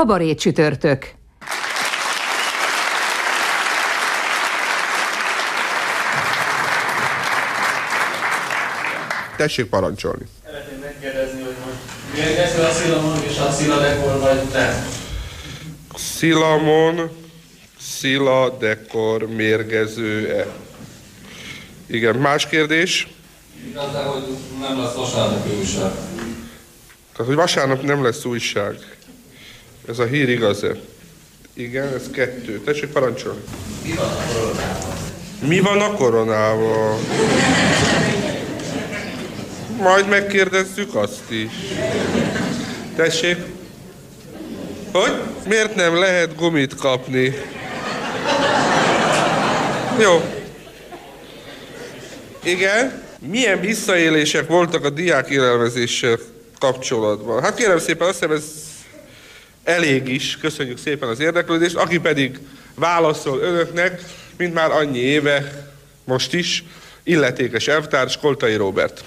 Kabaré csütörtök. Tessék parancsolni. Szeretném megkérdezni, hogy most mérgező a szilamon és a sziladekor vagy nem? Szilamon, sziladekor, mérgező-e? Igen, más kérdés? Igaz, hogy nem lesz vasárnap újság. Tehát, hogy vasárnap nem lesz újság. Ez a hír igaz-e? Igen, ez kettő. Tessék parancsolni. Mi van a koronával? Mi van a koronával? Majd megkérdezzük azt is. Tessék? Hogy? Miért nem lehet gumit kapni? Jó. Igen? Milyen visszaélések voltak a diák élelmezéssel kapcsolatban? Hát kérem szépen, azt hiszem ez elég is. Köszönjük szépen az érdeklődést. Aki pedig válaszol önöknek, mint már annyi éve, most is, illetékes elvtárs Koltai Róbert.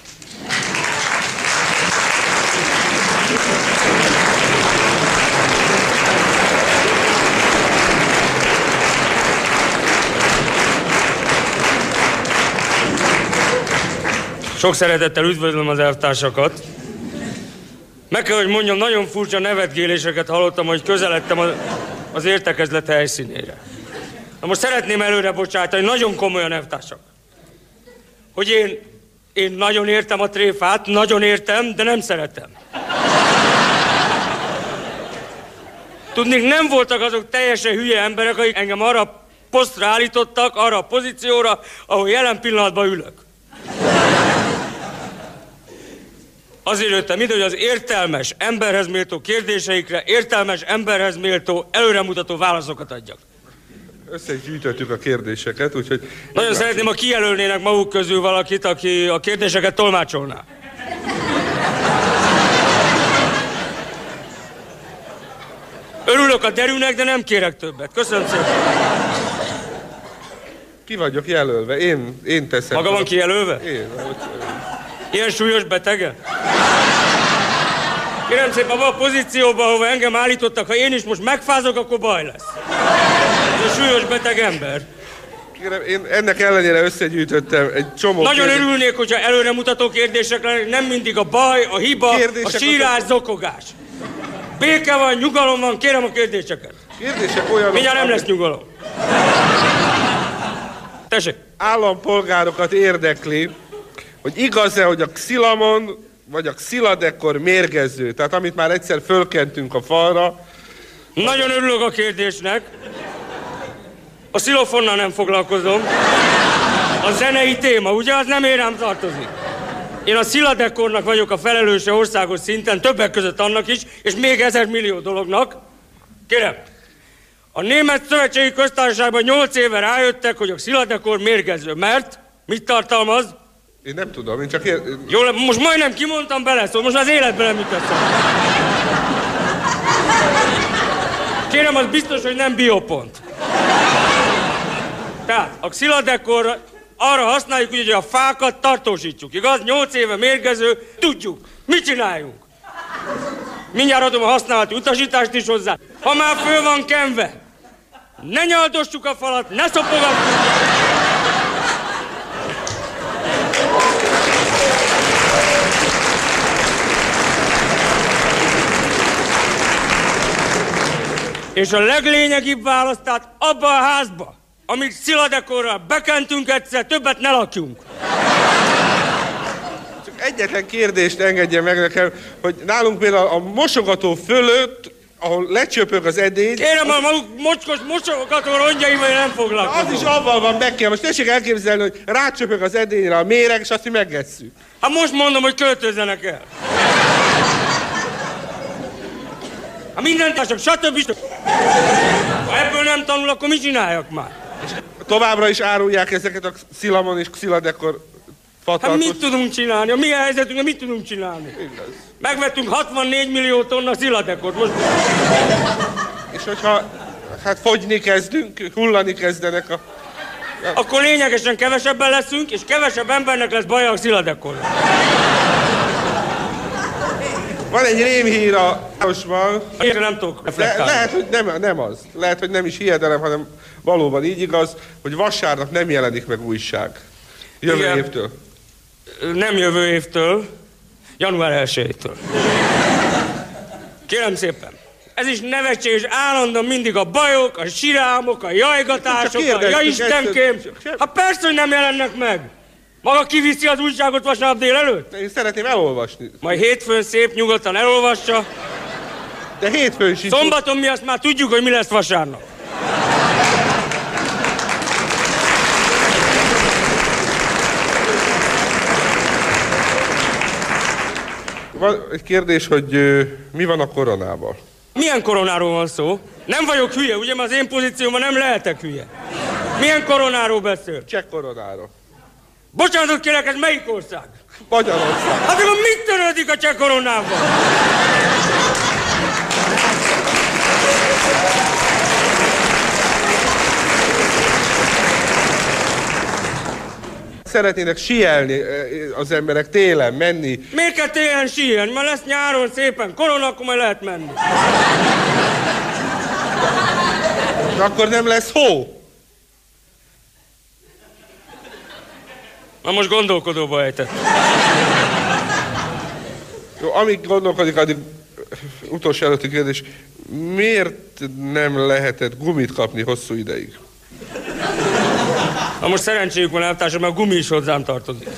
Sok szeretettel üdvözlöm az elvtársakat. Meg kell, hogy mondjam, nagyon furcsa nevetgéléseket hallottam, hogy közeledtem a- az értekezlet helyszínére. Na most szeretném előre bocsátani, nagyon komolyan elvtársak, hogy én, én nagyon értem a tréfát, nagyon értem, de nem szeretem. Tudnék, nem voltak azok teljesen hülye emberek, akik engem arra posztra állítottak, arra a pozícióra, ahol jelen pillanatban ülök. Azért jöttem ide, hogy az értelmes, emberhez méltó kérdéseikre értelmes, emberhez méltó, előremutató válaszokat adjak. Összegyűjtöttük a kérdéseket, úgyhogy... Nagyon szeretném, ha kijelölnének maguk közül valakit, aki a kérdéseket tolmácsolná. Örülök a derűnek, de nem kérek többet. Köszönöm szépen. Ki vagyok jelölve? Én, én teszem. Maga van kijelölve? Én. Ilyen súlyos betege? Kérem szépen, abban a pozícióban, ahova engem állítottak, ha én is most megfázok, akkor baj lesz. Ez a súlyos beteg ember. Kérem, én ennek ellenére összegyűjtöttem egy csomó Nagyon kérdést. örülnék, hogyha előremutató kérdések lennének, nem mindig a baj, a hiba, Kérdések a sírás, zokogás. Béke van, nyugalom van, kérem a kérdéseket. Kérdések olyanok... Mindjárt nem lesz nyugalom. Tessék. Állampolgárokat érdekli, hogy igaz-e, hogy a Xilamon vagy a Xiladekor mérgező, tehát amit már egyszer fölkentünk a falra, Nagyon örülök a kérdésnek. A szilofonnal nem foglalkozom. A zenei téma, ugye, az nem érám tartozik. Én a sziladekornak vagyok a felelőse országos szinten, többek között annak is, és még ezer millió dolognak. Kérem, a Német Szövetségi Köztársaságban nyolc éve rájöttek, hogy a sziladekor mérgező, mert mit tartalmaz? Én nem tudom, én csak ér... Jó, most majdnem kimondtam bele, szóval most az életben nem szó. Kérem, az biztos, hogy nem biopont. Tehát a xilodekor arra használjuk, hogy a fákat tartósítjuk, igaz? Nyolc éve mérgező, tudjuk. Mit csináljunk? Mindjárt adom a használati utasítást is hozzá. Ha már föl van kenve, ne nyaldossuk a falat, ne szopogassuk. És a leglényegibb válasz, tehát abba a házba, amit sziladekorral bekentünk egyszer, többet ne lakjunk. Csak egyetlen kérdést engedje meg nekem, hogy nálunk például a mosogató fölött, ahol lecsöpög az edény, Kérem, a maguk mocskos mosogató rongyaival nem az foglalkozom. is avval van meg kell. Most tessék elképzelni, hogy rácsöpög az edényre a méreg, és azt mi megesszük. Hát most mondom, hogy költözzenek el. Ha mindent társak, stb. stb. Ha ebből nem tanul, akkor mit csináljak már? Továbbra is árulják ezeket a Szilamon és Xiladekor Hát fatarkos... mit tudunk csinálni? A mi helyzetünkben mit tudunk csinálni? Igaz. Megvettünk 64 millió tonna sziladekot. Most És hogyha hát fogyni kezdünk, hullani kezdenek a... akkor lényegesen kevesebben leszünk, és kevesebb embernek lesz baja a sziladekkor. Van egy rémhír a városban, Én nem tudok Le, reflektálni. lehet, hogy nem, nem az. Lehet, hogy nem is hiedelem, hanem valóban így igaz, hogy vasárnap nem jelenik meg újság. Jövő Igen. évtől. Nem jövő évtől, január 1-től. Kérem szépen, ez is nevetséges, állandóan mindig a bajok, a sirámok, a jajgatások, a ja Istenkém. Hát persze, hogy nem jelennek meg. Maga kiviszi az újságot vasárnap délelőtt? Én szeretném elolvasni. Majd hétfőn szép, nyugodtan elolvassa. De hétfőn sincs. Szombaton mi azt már tudjuk, hogy mi lesz vasárnap. Van egy kérdés, hogy ö, mi van a koronával? Milyen koronáról van szó? Nem vagyok hülye, ugye? Mert az én pozíciómban nem lehetek hülye. Milyen koronáról beszél? Cseh koronáról. Bocsánatot kérek, ez melyik ország? Magyarország. Hát akkor mit törődik a cseh koronával? Szeretnének sielni ö, az emberek télen, menni. Miért kell télen síelni? Ma lesz nyáron szépen korona, akkor majd lehet menni. De akkor nem lesz hó. Na most gondolkodóba ejtett. Jó, amíg gondolkodik, addig utolsó előtti kérdés. Miért nem lehetett gumit kapni hosszú ideig? Na most szerencséjük van elvtársam, mert a gumi is hozzám tartozik.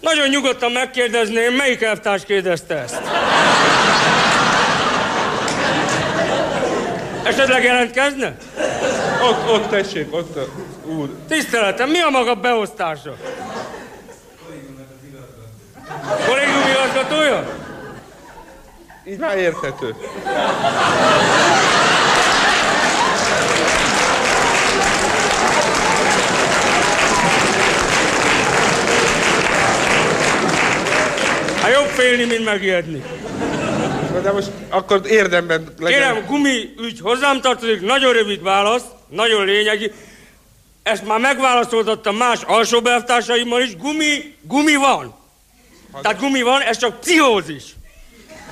Nagyon nyugodtan megkérdezném, melyik elvtárs kérdezte ezt? Esetleg jelentkezne? Ott, ott tessék, ott a úr. Tiszteletem, mi a maga beosztása? Kollégium igazgatója? Így már érthető. Hát jobb félni, mint megijedni. Na de most akkor érdemben legyen. Kérem, gumi ügy hozzám tartozik, nagyon rövid válasz, nagyon lényegi. Ezt már megválaszoltattam más alsóbb elvtársaimmal is. Gumi, gumi van. Tehát gumi van, ez csak pszichózis.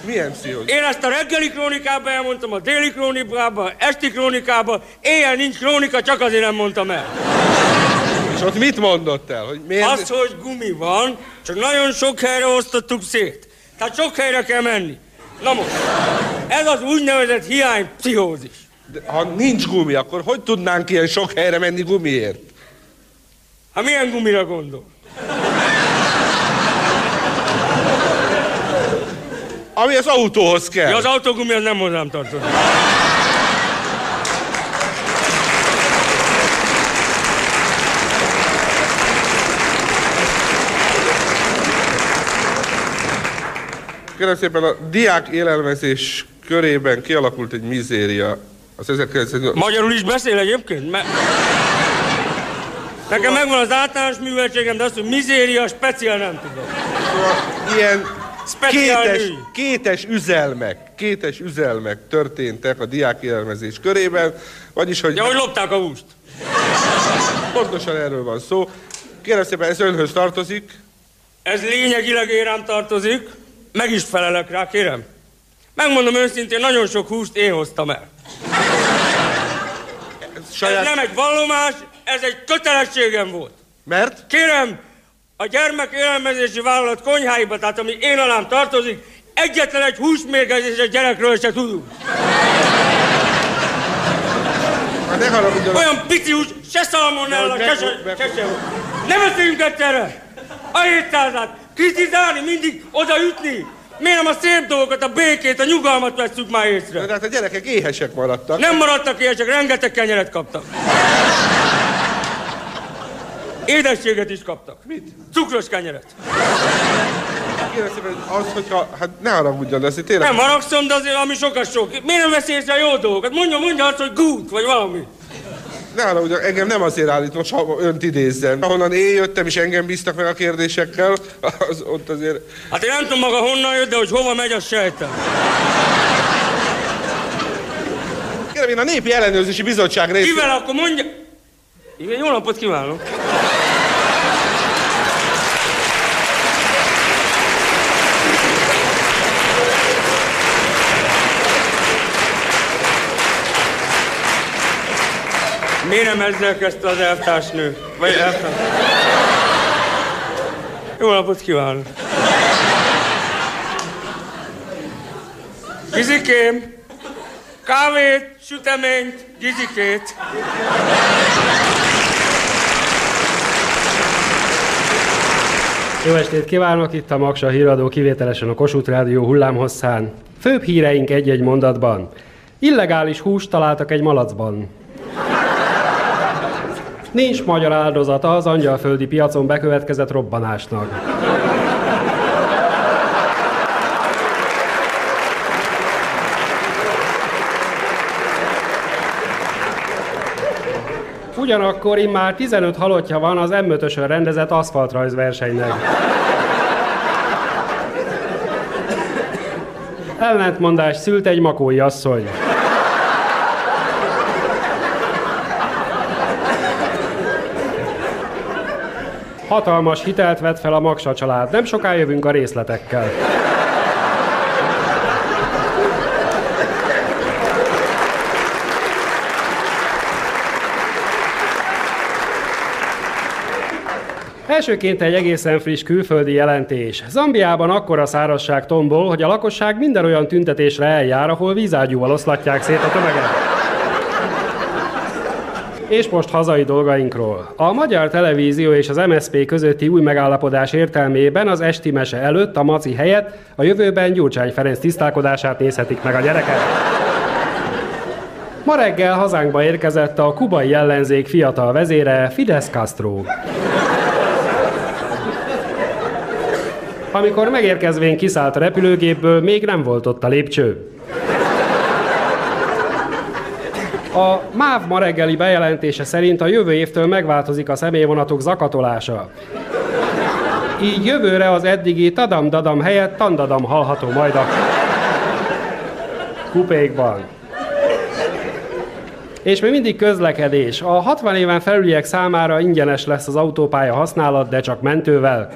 Milyen pszichózis? Én ezt a reggeli krónikában elmondtam, a déli krónikában, esti krónikában, éjjel nincs krónika, csak azért nem mondtam el. És ott mit mondott el? Hogy miért? Az, hogy gumi van, csak nagyon sok helyre osztottuk szét. Tehát sok helyre kell menni. Na most, ez az úgynevezett hiány pszichózis. De ha nincs gumi, akkor hogy tudnánk ilyen sok helyre menni gumiért? Hát milyen gumira gondol? Ami az autóhoz kell. Ja, az autógumi az nem hozzám tartozik. Kérem szépen, a diák élelmezés körében kialakult egy mizéria. Az 1900... Magyarul is beszél egyébként? Mert... Nekem megvan az általános műveltségem, de azt, hogy mizéria, speciál nem tudom. Szóval ilyen kétes, kétes üzelmek, kétes üzelmek történtek a diák élelmezés körében, vagyis, hogy Ja, hogy lopták a húst. pontosan erről van szó. Kérem szépen, ez önhöz tartozik. Ez lényegileg én rám tartozik, meg is felelek rá, kérem. Megmondom őszintén, nagyon sok húst én hoztam el. Ez Ez saját... nem egy vallomás, ez egy kötelességem volt. Mert? Kérem, a gyermek élelmezési vállalat konyháiba, tehát ami én alám tartozik, egyetlen egy húsmérgezéses gyerekről se tudunk. Hát ne haragudjon. Olyan pici hús, se szalmonella, se se, se, se. Ne beszéljünk egyszerre! A hétszázat, kritizálni, mindig odaütni. Miért nem a szép dolgokat, a békét, a nyugalmat vesszük már észre? De hát a gyerekek éhesek maradtak. Nem maradtak csak rengeteg kenyeret kaptak. Édességet is kaptak. Mit? Cukros kenyeret. kérem szépen, az, hogyha, hát ne haragudjon, de azért tényleg... Nem haragszom, de azért, ami sokat sok. Miért nem veszi észre a jó dolgokat? Mondja, mondja azt, hogy good, vagy valami. Ne haragudjon, engem nem azért állít, most ha önt idézzen. Ahonnan én jöttem, és engem bíztak meg a kérdésekkel, az ott azért... Hát én nem tudom maga honnan jött, de hogy hova megy, azt sejtem. Kérem, én a Népi Ellenőrzési Bizottság részéről... Kivel akkor mondja... Igen, jó napot kívánok. Miért nem ezzel kezdte az elvtársnő? Vagy elvtárs... Jó napot kívánok! Gizikém! Kávét, süteményt, gizikét! Jó estét kívánok, itt a Maksa híradó kivételesen a Kossuth Rádió hullámhosszán. Főbb híreink egy-egy mondatban. Illegális húst találtak egy malacban. Nincs magyar áldozata az angyalföldi piacon bekövetkezett robbanásnak. Ugyanakkor immár 15 halottja van az m rendezett aszfaltrajzversenynek. Ellentmondás szült egy makói asszony. Hatalmas hitelt vett fel a Maksa család. Nem soká jövünk a részletekkel. Elsőként egy egészen friss külföldi jelentés. Zambiában akkora szárazság tombol, hogy a lakosság minden olyan tüntetésre eljár, ahol vízágyúval oszlatják szét a tömeget. És most hazai dolgainkról. A Magyar Televízió és az MSZP közötti új megállapodás értelmében az esti mese előtt a maci helyett a jövőben Gyurcsány Ferenc tisztálkodását nézhetik meg a gyerekek. Ma reggel hazánkba érkezett a kubai ellenzék fiatal vezére Fidesz Castro. Amikor megérkezvén kiszállt a repülőgépből, még nem volt ott a lépcső. A MÁV ma reggeli bejelentése szerint a jövő évtől megváltozik a személyvonatok zakatolása. Így jövőre az eddigi tadam-dadam helyett tandadam hallható majd a kupékban. És még mindig közlekedés. A 60 éven felüliek számára ingyenes lesz az autópálya használat, de csak mentővel.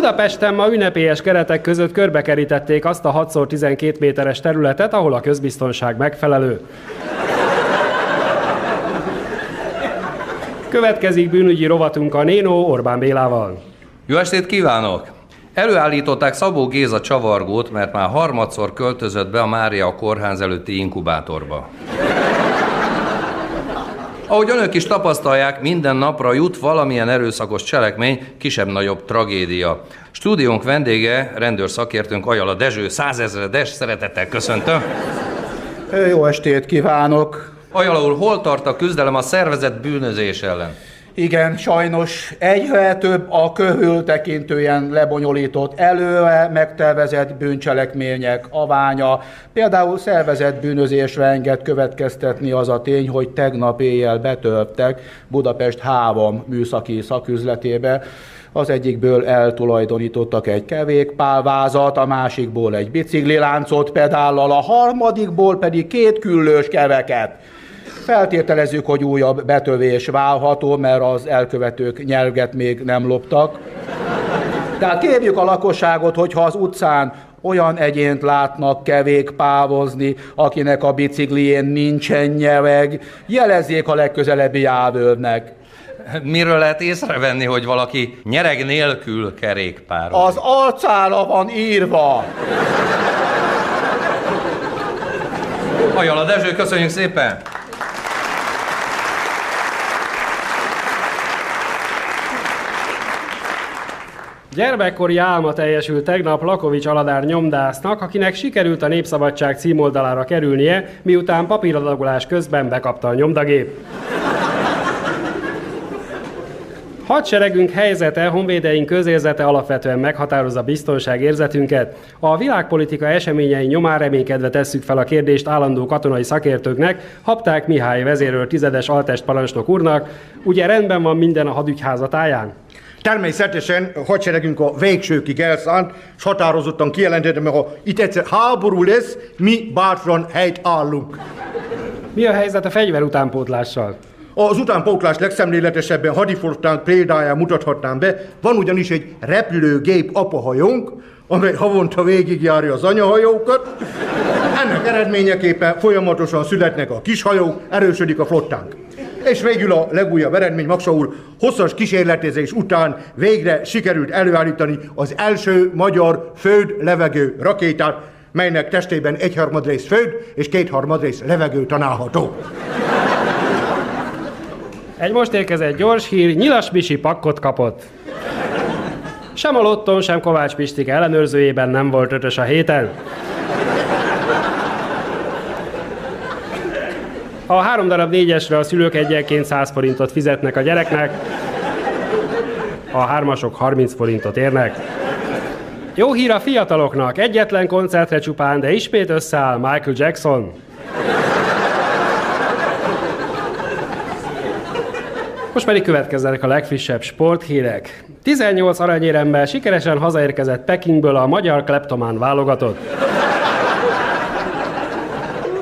Budapesten ma ünnepélyes keretek között körbekerítették azt a 6x12 méteres területet, ahol a közbiztonság megfelelő. Következik bűnügyi rovatunk a Néno Orbán Bélával. Jó estét kívánok! Előállították Szabó Géza csavargót, mert már harmadszor költözött be a Mária kórház előtti inkubátorba. Ahogy önök is tapasztalják, minden napra jut valamilyen erőszakos cselekmény, kisebb-nagyobb tragédia. Stúdiónk vendége, rendőrszakértőnk Ajala Dezső, százezredes, szeretettel köszöntöm. Jó estét kívánok! Ajala úr, hol tart a küzdelem a szervezett bűnözés ellen? Igen, sajnos egyre több a köhül tekintően lebonyolított, előre megtervezett bűncselekmények aványa. Például szervezett bűnözésre enged következtetni az a tény, hogy tegnap éjjel betörtek Budapest három műszaki szaküzletébe, az egyikből eltulajdonítottak egy kevékpálvázat, a másikból egy bicikliláncot pedállal, a harmadikból pedig két küllős keveket. Feltételezzük, hogy újabb betövés válható, mert az elkövetők nyelget még nem loptak. Tehát kérjük a lakosságot, hogyha az utcán olyan egyént látnak kevékpávozni, akinek a biciklién nincsen nyereg, jelezzék a legközelebbi járőrnek. Miről lehet észrevenni, hogy valaki nyereg nélkül kerékpár? Az arcára van írva. Ajala Dezső, köszönjük szépen! Gyermekkori álma teljesült tegnap Lakovics Aladár nyomdásznak, akinek sikerült a Népszabadság címoldalára kerülnie, miután papíradagolás közben bekapta a nyomdagép. Hadseregünk helyzete, honvédeink közérzete alapvetően meghatározza biztonságérzetünket. A világpolitika eseményei nyomán reménykedve tesszük fel a kérdést állandó katonai szakértőknek, Hapták Mihály vezérőr tizedes altest parancsnok úrnak, ugye rendben van minden a hadügy házatáján? Természetesen a hadseregünk a végsőkig elszánt, és határozottan kijelentettem, hogy ha itt egyszer háború lesz, mi bátran helyt állunk. Mi a helyzet a fegyver utánpótlással? Az utánpótlás legszemléletesebben hadiflottánk példáján mutathatnám be, van ugyanis egy repülőgép apahajónk, amely havonta végigjárja az anyahajókat. Ennek eredményeképpen folyamatosan születnek a kishajók, erősödik a flottánk. És végül a legújabb eredmény, Maksa úr, hosszas kísérletezés után végre sikerült előállítani az első magyar föld-levegő rakétát, melynek testében egyharmad rész föld és kétharmad rész levegő tanálható. Egy most érkezett gyors hír, Nyilas Misi pakkot kapott. Sem a Lotton, sem Kovács Pistik ellenőrzőjében nem volt ötös a héten. A három darab négyesre a szülők egyenként 100 forintot fizetnek a gyereknek, a hármasok 30 forintot érnek. Jó hír a fiataloknak, egyetlen koncertre csupán, de ismét összeáll Michael Jackson. Most pedig következzenek a legfrissebb sporthírek. 18 aranyéremmel sikeresen hazaérkezett Pekingből a magyar kleptomán válogatott.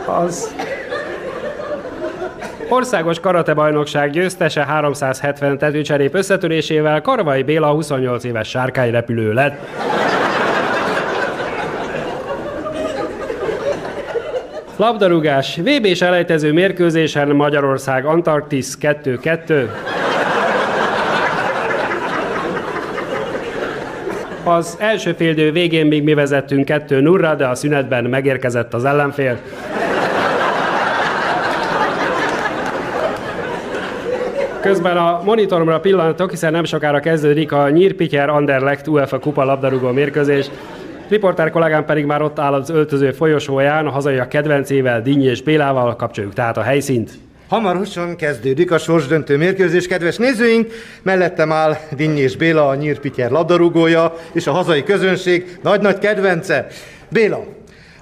Az Országos karatebajnokság győztese 370 tetőcserép összetörésével Karvai Béla 28 éves sárkányrepülő lett. Labdarúgás. VB-s elejtező mérkőzésen Magyarország Antarktisz 2-2. Az első féldő végén még mi vezettünk 2 0 de a szünetben megérkezett az ellenfél. Közben a monitoromra pillantok, hiszen nem sokára kezdődik a Nyírpityer Anderlecht UEFA kupa labdarúgó mérkőzés. Riporter kollégám pedig már ott áll az öltöző folyosóján, a hazaiak kedvencével, Dinnyi és Bélával kapcsoljuk tehát a helyszínt. Hamarosan kezdődik a sorsdöntő mérkőzés, kedves nézőink! Mellettem áll Dinnyi és Béla, a Nyírpityer labdarúgója, és a hazai közönség nagy-nagy kedvence. Béla,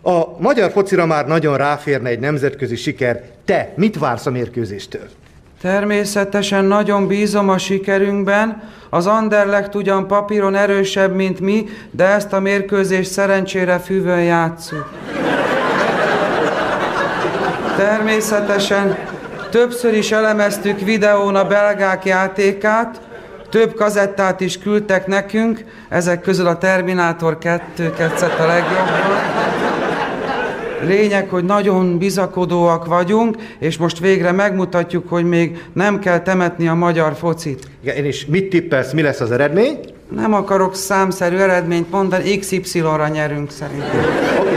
a magyar focira már nagyon ráférne egy nemzetközi siker. Te mit vársz a mérkőzéstől? Természetesen nagyon bízom a sikerünkben. Az Anderlecht ugyan papíron erősebb, mint mi, de ezt a mérkőzést szerencsére füvön játszuk. Természetesen többször is elemeztük videón a belgák játékát, több kazettát is küldtek nekünk, ezek közül a Terminátor 2 tetszett a legjobban. Lényeg, hogy nagyon bizakodóak vagyunk, és most végre megmutatjuk, hogy még nem kell temetni a magyar focit. Igen, és mit tippelsz, mi lesz az eredmény? Nem akarok számszerű eredményt mondani, XY-ra nyerünk szerintem. Okay.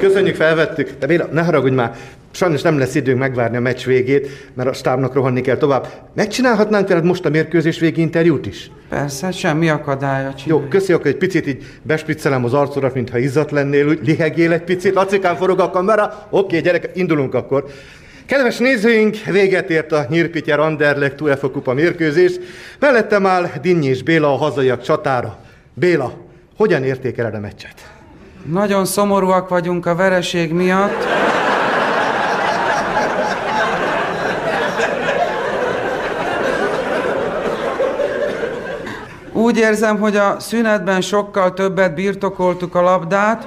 Köszönjük, felvettük. De Béla, ne haragudj már, sajnos nem lesz időnk megvárni a meccs végét, mert a stábnak rohanni kell tovább. Megcsinálhatnánk veled most a mérkőzés végi interjút is? Persze, semmi akadálya csinálni. Jó, köszi, akkor egy picit így bespiccelem az arcodat, mintha izzat lennél, úgy lihegjél egy picit. Lacikán forog a kamera. Oké, gyerek, indulunk akkor. Kedves nézőink, véget ért a Nyírpityer Anderlecht UEFA kupa mérkőzés. Mellettem áll Dinnyi és Béla a hazaiak csatára. Béla, hogyan értékeled a meccset? Nagyon szomorúak vagyunk a vereség miatt. Úgy érzem, hogy a szünetben sokkal többet birtokoltuk a labdát.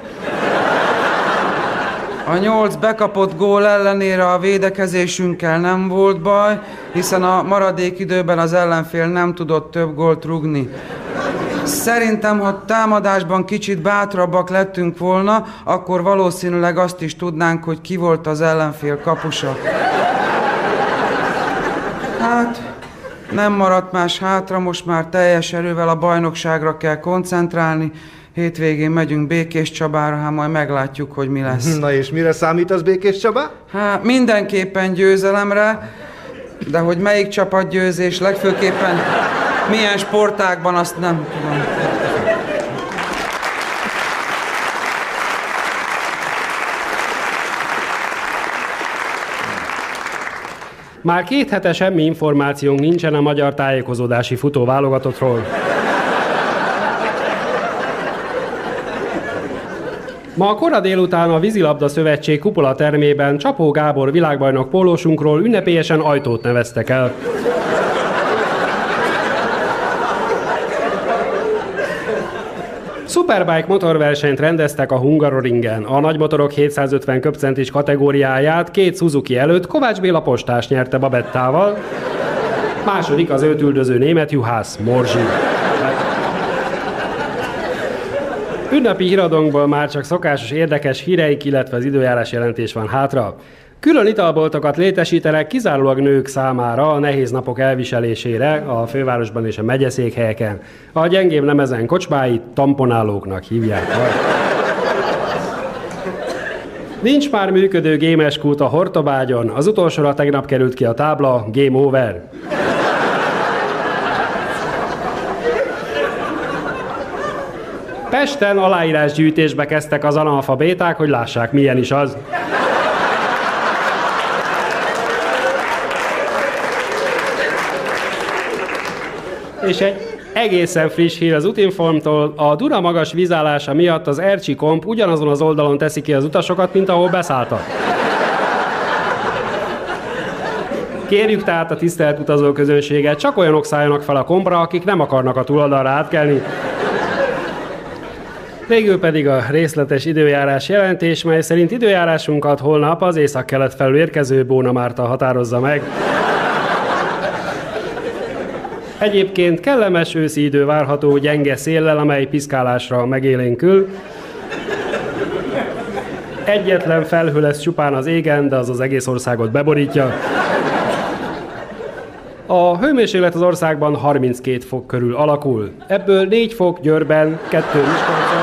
A nyolc bekapott gól ellenére a védekezésünkkel nem volt baj, hiszen a maradék időben az ellenfél nem tudott több gólt rugni. Szerintem, ha támadásban kicsit bátrabbak lettünk volna, akkor valószínűleg azt is tudnánk, hogy ki volt az ellenfél kapusa. Hát, nem maradt más hátra, most már teljes erővel a bajnokságra kell koncentrálni. Hétvégén megyünk Békés Csabára, hát majd meglátjuk, hogy mi lesz. Na és mire számít az Békés Csaba? Hát mindenképpen győzelemre, de hogy melyik csapat győzés, legfőképpen milyen sportákban, azt nem tudom. Már két hete semmi információnk nincsen a magyar tájékozódási futó. Ma a kora délután a Vízilabda Szövetség kupola termében Csapó Gábor világbajnok pólósunkról ünnepélyesen ajtót neveztek el. Superbike motorversenyt rendeztek a Hungaroringen. A nagymotorok 750 köpcentis kategóriáját két Suzuki előtt Kovács Béla postás nyerte Babettával. Második az őt üldöző német juhász Morzsi. Ünnepi híradónkból már csak szokásos érdekes híreik, illetve az időjárás jelentés van hátra. Külön italboltokat létesítenek kizárólag nők számára a nehéz napok elviselésére a fővárosban és a megyeszékhelyeken. A gyengébb nemezen kocsmáit tamponálóknak hívják. Nincs már működő gémes kút a Hortobágyon, az utolsóra tegnap került ki a tábla Game Over. Pesten aláírásgyűjtésbe kezdtek az analfabéták, hogy lássák, milyen is az. És egy egészen friss hír az Utinformtól. A Duna magas vízállása miatt az Ercsi Komp ugyanazon az oldalon teszi ki az utasokat, mint ahol beszálltak. Kérjük tehát a tisztelt utazó közönséget, csak olyanok szálljanak fel a kompra, akik nem akarnak a túloldalra átkelni. Végül pedig a részletes időjárás jelentés, mely szerint időjárásunkat holnap az észak-kelet felül érkező Bóna Márta határozza meg. Egyébként kellemes őszi idő várható gyenge széllel, amely piszkálásra megélénkül. Egyetlen felhő lesz csupán az égen, de az az egész országot beborítja. A hőmérséklet az országban 32 fok körül alakul. Ebből 4 fok Győrben, 2 Miskolcon,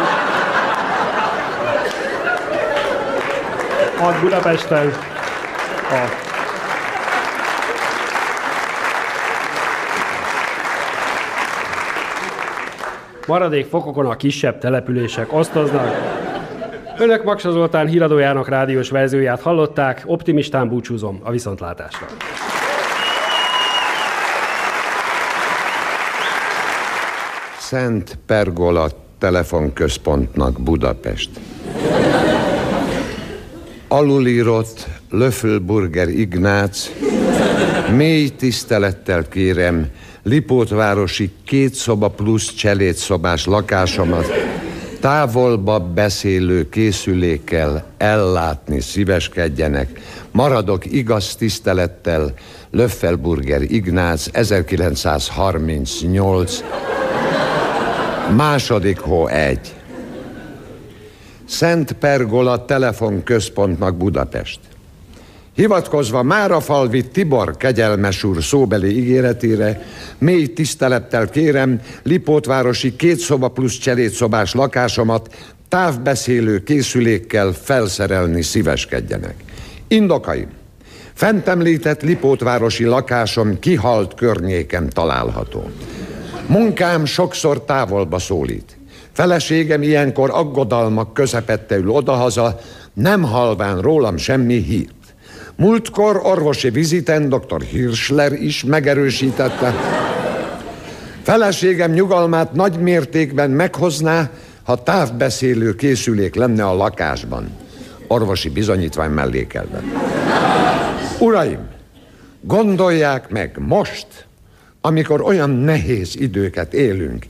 6 Budapesten, a Maradék fokokon a kisebb települések osztoznak. Önök Maksa Zoltán híradójának rádiós verzióját hallották, optimistán búcsúzom a viszontlátásra. Szent Pergola telefonközpontnak Budapest. Alulírott Löffelburger Ignác, mély tisztelettel kérem, Lipótvárosi két szoba plusz cselédszobás lakásomat távolba beszélő készülékkel ellátni szíveskedjenek. Maradok igaz tisztelettel, Löffelburger Ignác, 1938, második hó egy. Szent Pergola telefonközpontnak Budapest. Hivatkozva Márafalvi Tibor kegyelmes úr szóbeli ígéretére, mély tisztelettel kérem Lipótvárosi két szoba plusz cselédszobás lakásomat távbeszélő készülékkel felszerelni szíveskedjenek. Indokaim. Fent említett Lipótvárosi lakásom kihalt környéken található. Munkám sokszor távolba szólít. Feleségem ilyenkor aggodalmak közepette ül odahaza, nem halván rólam semmi hírt. Múltkor orvosi viziten dr. Hirschler is megerősítette. Feleségem nyugalmát nagy mértékben meghozná, ha távbeszélő készülék lenne a lakásban. Orvosi bizonyítvány mellékelve. Uraim, gondolják meg most, amikor olyan nehéz időket élünk,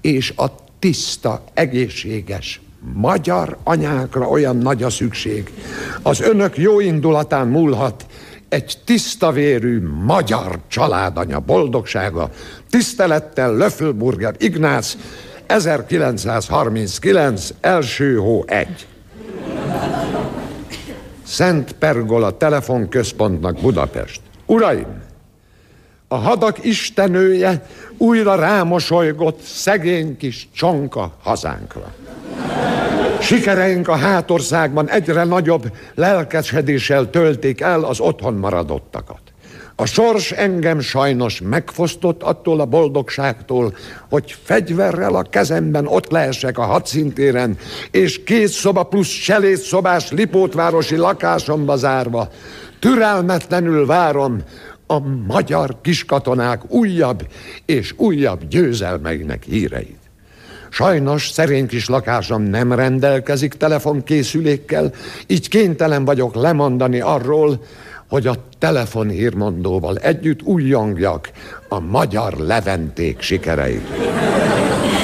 és a tiszta, egészséges, magyar anyákra olyan nagy a szükség. Az önök jó indulatán múlhat egy tisztavérű magyar családanya boldogsága. Tisztelettel Löffelburger Ignác, 1939, első hó egy. Szent Pergola telefonközpontnak Budapest. Uraim! A hadak istenője újra rámosolygott szegény kis csonka hazánkra. Sikereink a hátországban egyre nagyobb lelkesedéssel töltik el az otthon maradottakat. A sors engem sajnos megfosztott attól a boldogságtól, hogy fegyverrel a kezemben ott lehessek a hadszintéren, és két szoba plusz szobás lipótvárosi lakásomba zárva Türelmetlenül várom a magyar kiskatonák újabb és újabb győzelmeinek híreit. Sajnos szerény kis lakásom nem rendelkezik telefonkészülékkel, így kénytelen vagyok lemondani arról, hogy a telefonhírmondóval együtt újjongjak a magyar leventék sikereit.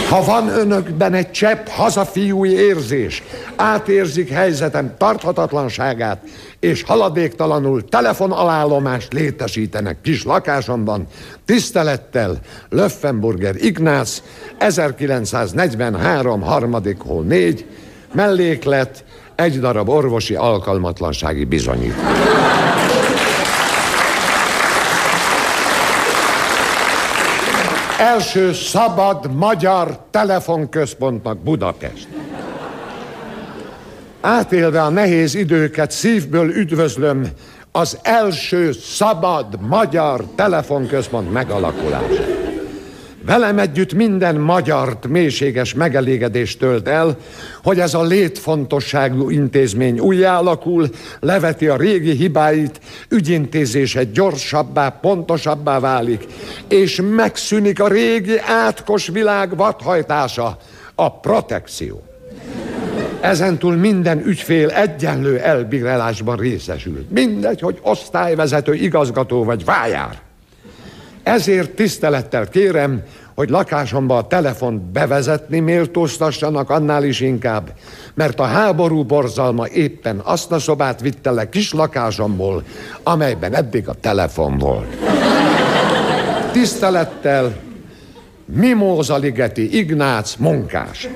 Ha van önökben egy csepp hazafiúi érzés, átérzik helyzetem tarthatatlanságát, és haladéktalanul telefonalállomást létesítenek kis lakásomban, tisztelettel Löffenburger Ignác, 1943. harmadik hol 4, melléklet, egy darab orvosi alkalmatlansági bizonyít. Első szabad magyar telefonközpontnak Budapest. Átélve a nehéz időket szívből üdvözlöm az első szabad magyar telefonközpont megalakulását. Velem együtt minden magyart mélységes megelégedést tölt el, hogy ez a létfontosságú intézmény újjálakul, leveti a régi hibáit, ügyintézése gyorsabbá, pontosabbá válik, és megszűnik a régi átkos világ vadhajtása, a protekció. Ezentúl minden ügyfél egyenlő elbírálásban részesül. Mindegy, hogy osztályvezető, igazgató vagy vájár. Ezért tisztelettel kérem, hogy lakásomba a telefont bevezetni méltóztassanak annál is inkább, mert a háború borzalma éppen azt a szobát vitte le kis lakásomból, amelyben eddig a telefon volt. Tisztelettel Mimóza Ligeti Ignác munkás.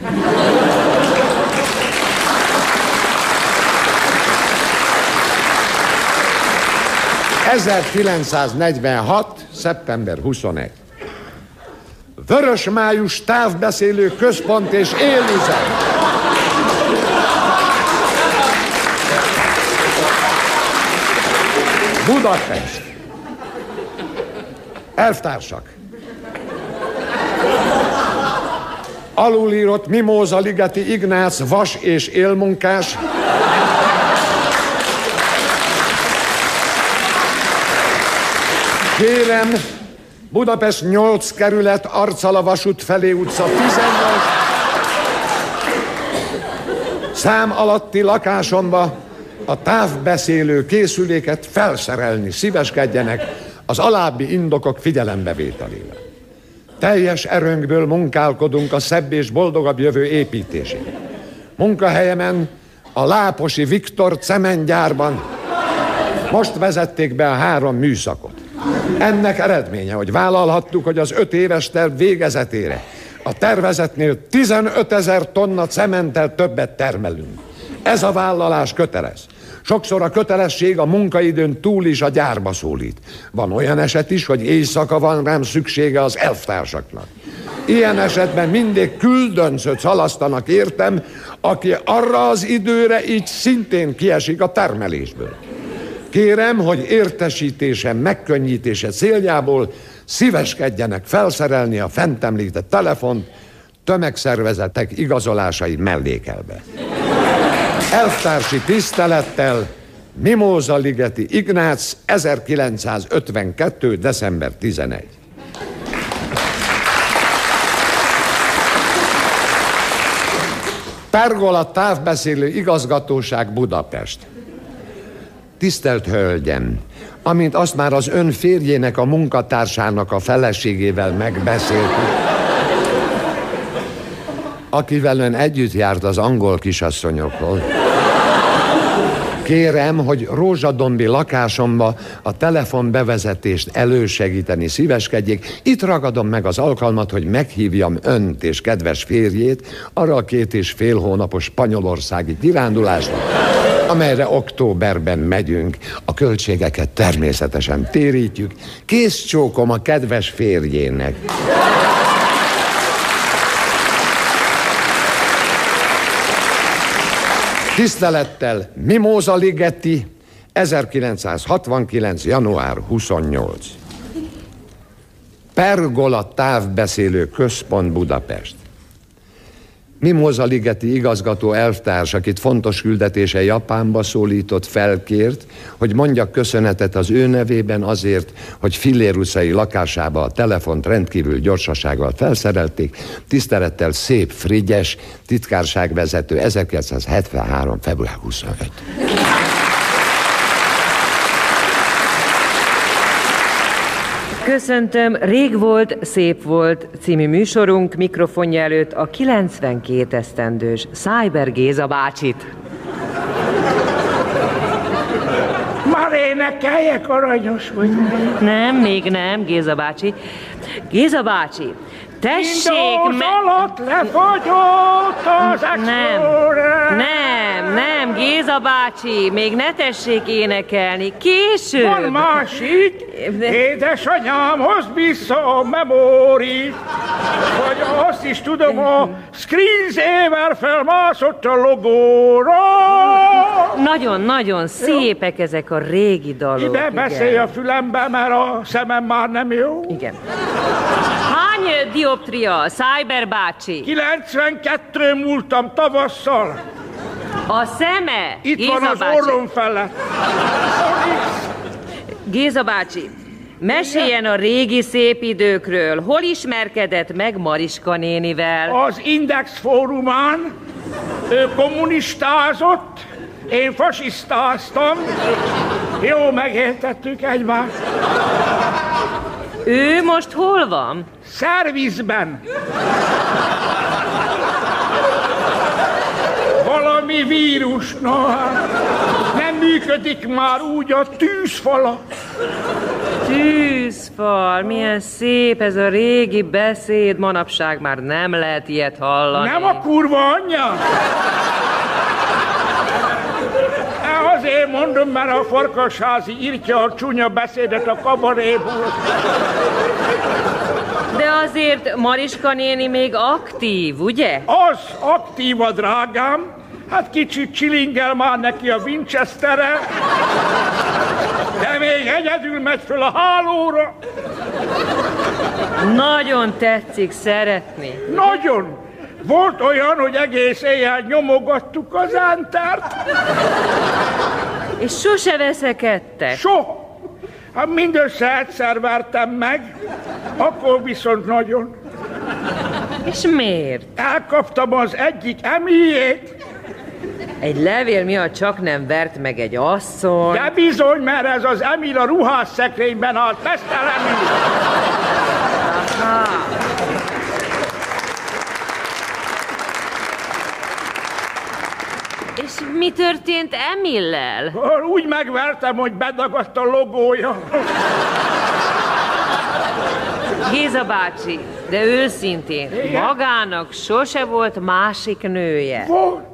1946. szeptember 21. Vörös május távbeszélő központ és élőzet. Budapest. Elvtársak. Alulírott Mimóza Ligeti Ignác vas és élmunkás Kérem, Budapest 8 kerület, Arcala vasút felé utca 18. Szám alatti lakásomba a távbeszélő készüléket felszerelni szíveskedjenek az alábbi indokok figyelembevételével. Teljes erőnkből munkálkodunk a szebb és boldogabb jövő építésén. Munkahelyemen a Láposi Viktor cementgyárban most vezették be a három műszakot. Ennek eredménye, hogy vállalhattuk, hogy az öt éves terv végezetére a tervezetnél 15 ezer tonna cementtel többet termelünk. Ez a vállalás kötelez. Sokszor a kötelesség a munkaidőn túl is a gyárba szólít. Van olyan eset is, hogy éjszaka van rám szüksége az elvtársaknak. Ilyen esetben mindig küldöncöt szalasztanak értem, aki arra az időre így szintén kiesik a termelésből. Kérem, hogy értesítésem megkönnyítése céljából szíveskedjenek felszerelni a fent említett telefont tömegszervezetek igazolásai mellékelbe. Elvtársi tisztelettel Mimóza Ligeti Ignác 1952. december 11. Pergola távbeszélő igazgatóság Budapest. Tisztelt Hölgyem, amint azt már az ön férjének a munkatársának a feleségével megbeszéltük, akivel ön együtt járt az angol kisasszonyokról. Kérem, hogy rózsadombi lakásomba a telefon bevezetést elősegíteni szíveskedjék. Itt ragadom meg az alkalmat, hogy meghívjam önt és kedves férjét arra a két és fél hónapos spanyolországi kirándulásra, amelyre októberben megyünk. A költségeket természetesen térítjük. Kész csókom a kedves férjének. Tisztelettel Mimóza Ligeti, 1969. január 28. Pergola távbeszélő központ Budapest. Mimoza Ligeti igazgató elvtárs, akit fontos küldetése Japánba szólított, felkért, hogy mondjak köszönetet az ő nevében azért, hogy Filléruszai lakásába a telefont rendkívül gyorsasággal felszerelték, tisztelettel szép Frigyes, titkárságvezető 1973. február 25. Köszöntöm, Rég volt, szép volt című műsorunk mikrofonja előtt a 92 esztendős Cyber Géza bácsit. Már énekeljek, aranyos vagy. Nem, még nem, Géza bácsi. Géza bácsi, tessék Windows alatt lefagyott az Nem, Explorer. nem, nem, Géza bácsi, még ne tessék énekelni, később. Van másik, édesanyámhoz vissza a memóri, vagy azt is tudom, a screensaver felmászott a logóra. Nagyon, nagyon szépek ezek a régi dalok. Ide igen. beszélj a fülembe, mert a szemem már nem jó. Igen. Hány dioptria, Cyber bácsi? 92 múltam tavasszal. A szeme? Itt Géza van az bácsi. orrom felett. Géza bácsi, meséljen a régi szép időkről. Hol ismerkedett meg Mariska nénivel? Az Index fórumán ő kommunistázott, én fasisztáztam. Jó, megértettük egymást. Ő most hol van? Szervizben. Valami vírus, na hát nem működik már úgy a tűzfala. Tűzfal, milyen szép ez a régi beszéd, manapság már nem lehet ilyet hallani. Nem a kurva anyja? Azért mondom, mert a farkasházi írtja a csúnya beszédet a kabaréból. De azért Mariska néni még aktív, ugye? Az aktív a drágám, hát kicsit csilingel már neki a Winchestere, de még egyedül megy föl a hálóra. Nagyon tetszik szeretni. Nagyon. Volt olyan, hogy egész éjjel nyomogattuk az entert. És sose veszekedtek? Soha. Hát mindössze egyszer vertem meg, akkor viszont nagyon. És miért? Elkaptam az egyik emiét, Egy levél miatt csak nem vert meg egy asszony. de bizony, mert ez az Emil a ruhás szekrényben állt, mesztelenül. És mi történt Emillel? Úgy megvertem, hogy bedagadt a logója. Géza bácsi, de őszintén, Igen? magának sose volt másik nője. Volt.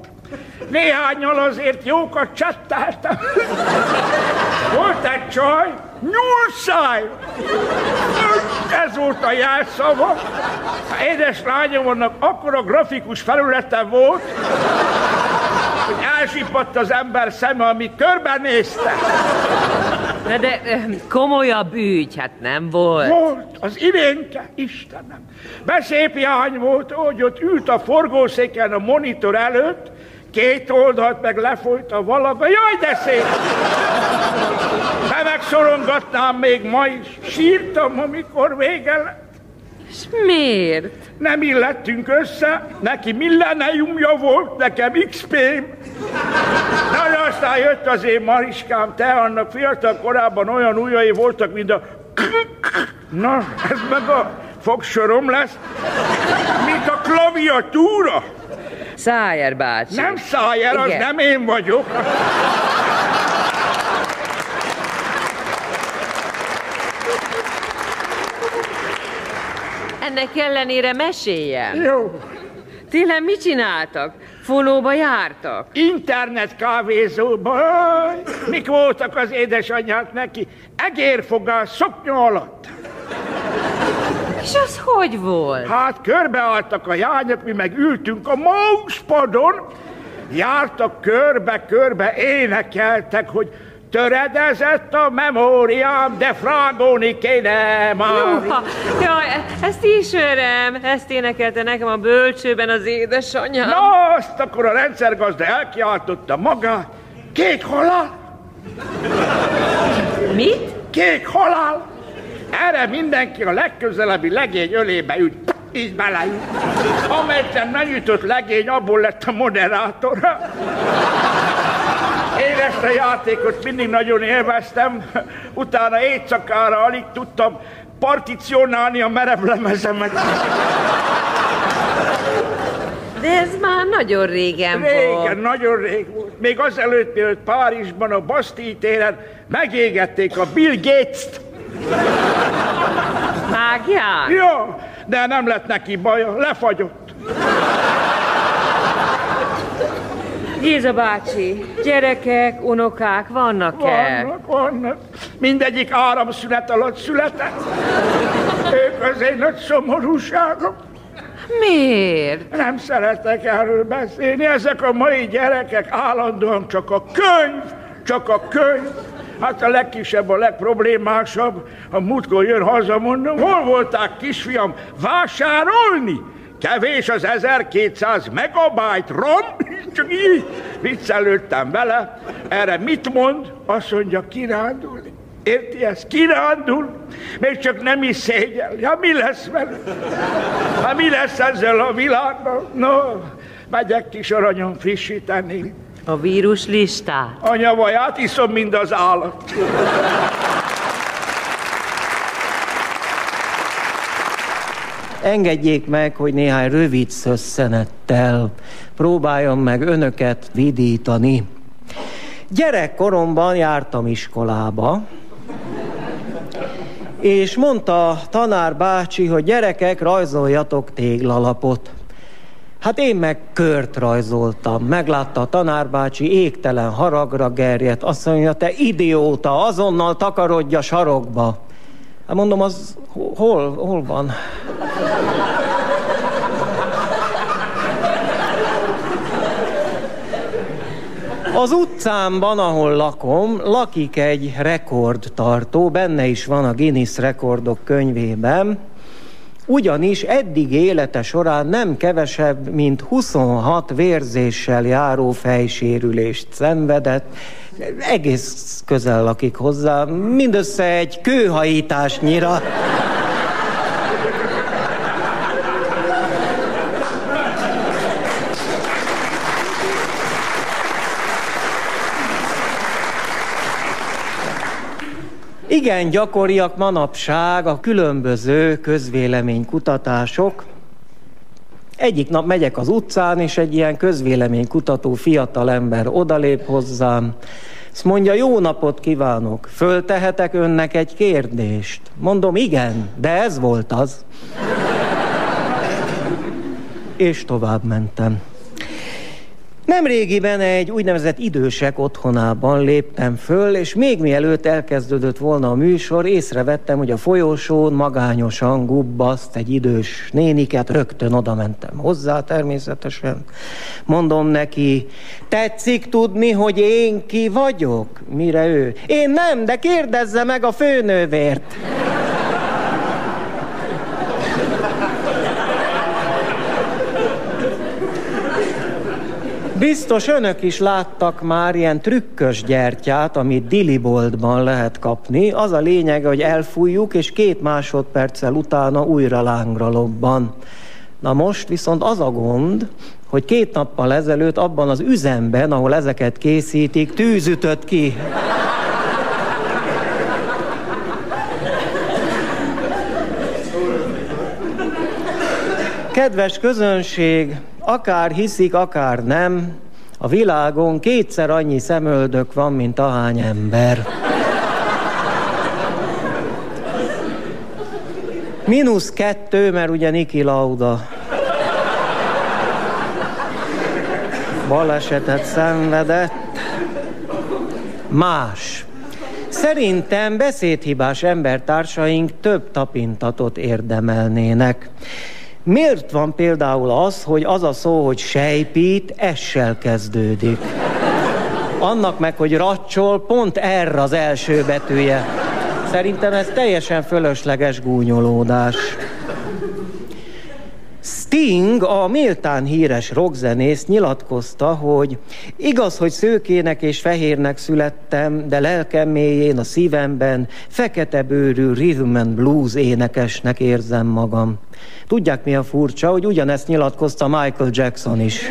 Néhányal azért jókat csettáltam. Volt egy csaj, nyúlszáj. Ez volt a jelszava. Édes lányomnak akkora grafikus felülete volt, hogy elsipadt az ember szeme, ami körbenézte. Na de eh, komolyabb ügy, hát nem volt. Volt, az irénke, Istenem. Beszép jány volt, hogy ott ült a forgószéken a monitor előtt, két oldalt meg lefolyt a valaga. Jaj, de szép! De megszorongatnám még ma is. Sírtam, amikor vége lett. És miért? Nem illettünk össze, neki millenniumja volt, nekem XP-m. Na, de aztán jött az én Mariskám, te annak fiatal korában olyan ujjai voltak, mint a... Na, ez meg a fogsorom lesz, mint a klaviatúra. Szájer bácsi. Nem Szájer, az Igen. nem én vagyok. Ennek ellenére meséljen. Jó. Télen mit csináltak? Fonóba jártak? Internet kávézóba. Mik voltak az édesanyák neki? Egérfogás szoknya alatt. És az hogy volt? Hát körbeálltak a jányok, mi meg ültünk a mousepadon, jártak körbe-körbe, énekeltek, hogy Töredezett a memóriám, de frágóni kéne már. Juha, jaj, ezt ismerem, ezt énekelte nekem a bölcsőben az édesanyja. Na, azt akkor a rendszergazda elkiáltotta magát. Kék halál! Mit? Kék halál! Erre mindenki a legközelebbi legény ölébe üt. Így beleült. Amelyikben megütött legény, abból lett a moderátora. Én ezt a játékot mindig nagyon élveztem, utána éjszakára alig tudtam particionálni a merev lemezemet. De ez már nagyon régen, Régen, volt. nagyon rég volt. Még azelőtt, mielőtt Párizsban a Bastille téren megégették a Bill Gates-t. Vágják? Ja, de nem lett neki baja, lefagyott. Géza bácsi, gyerekek, unokák vannak-e? Vannak, vannak. Mindegyik áramszünet alatt született. Ők az én nagy szomorúságom. Miért? Nem szeretek erről beszélni. Ezek a mai gyerekek állandóan csak a könyv, csak a könyv. Hát a legkisebb, a legproblémásabb. A múltkor jön haza, mondom, hol volták kisfiam vásárolni? Kevés az 1200 megabyte rom, csak így viccelődtem vele. Erre mit mond? Azt mondja, kirándulni. Érti ezt? Kirándul, még csak nem is szégyel. Ja, mi lesz vele? Hát mi lesz ezzel a világban? No, megyek kis aranyom frissíteni. A vírus listát? Anya vaját iszom, mind az állat. Engedjék meg, hogy néhány rövid szösszenettel próbáljam meg önöket vidítani. Gyerekkoromban jártam iskolába, és mondta tanár bácsi, hogy gyerekek, rajzoljatok téglalapot. Hát én meg kört rajzoltam. Meglátta a tanárbácsi, égtelen haragra gerjedt. Azt mondja, te idióta, azonnal takarodj a sarokba. Hát mondom, az hol, hol van? Az utcámban, ahol lakom, lakik egy rekordtartó, benne is van a Guinness rekordok könyvében, ugyanis eddig élete során nem kevesebb, mint 26 vérzéssel járó fejsérülést szenvedett, egész közel lakik hozzá, mindössze egy kőhajításnyira. Igen gyakoriak manapság a különböző közvéleménykutatások. Egyik nap megyek az utcán, és egy ilyen közvéleménykutató fiatal ember odalép hozzám, azt mondja, jó napot kívánok, föltehetek önnek egy kérdést? Mondom, igen, de ez volt az. és tovább mentem. Nemrégiben egy úgynevezett idősek otthonában léptem föl, és még mielőtt elkezdődött volna a műsor, észrevettem, hogy a folyosón magányosan gubbaszt egy idős néniket, rögtön oda mentem hozzá természetesen. Mondom neki, tetszik tudni, hogy én ki vagyok? Mire ő? Én nem, de kérdezze meg a főnővért. Biztos önök is láttak már ilyen trükkös gyertyát, amit diliboltban lehet kapni. Az a lényeg, hogy elfújjuk, és két másodperccel utána újra lángra lobban. Na most viszont az a gond, hogy két nappal ezelőtt abban az üzemben, ahol ezeket készítik, tűz ki. Kedves közönség, akár hiszik, akár nem, a világon kétszer annyi szemöldök van, mint ahány ember. Minusz kettő, mert ugye Niki Lauda balesetet szenvedett. Más. Szerintem beszédhibás embertársaink több tapintatot érdemelnének. Miért van például az, hogy az a szó, hogy sejpít, essel kezdődik? Annak meg, hogy racsol, pont erre az első betűje. Szerintem ez teljesen fölösleges gúnyolódás. Sting, a méltán híres rockzenész nyilatkozta, hogy igaz, hogy szőkének és fehérnek születtem, de lelkem mélyén, a szívemben fekete bőrű rhythm and blues énekesnek érzem magam. Tudják mi a furcsa, hogy ugyanezt nyilatkozta Michael Jackson is.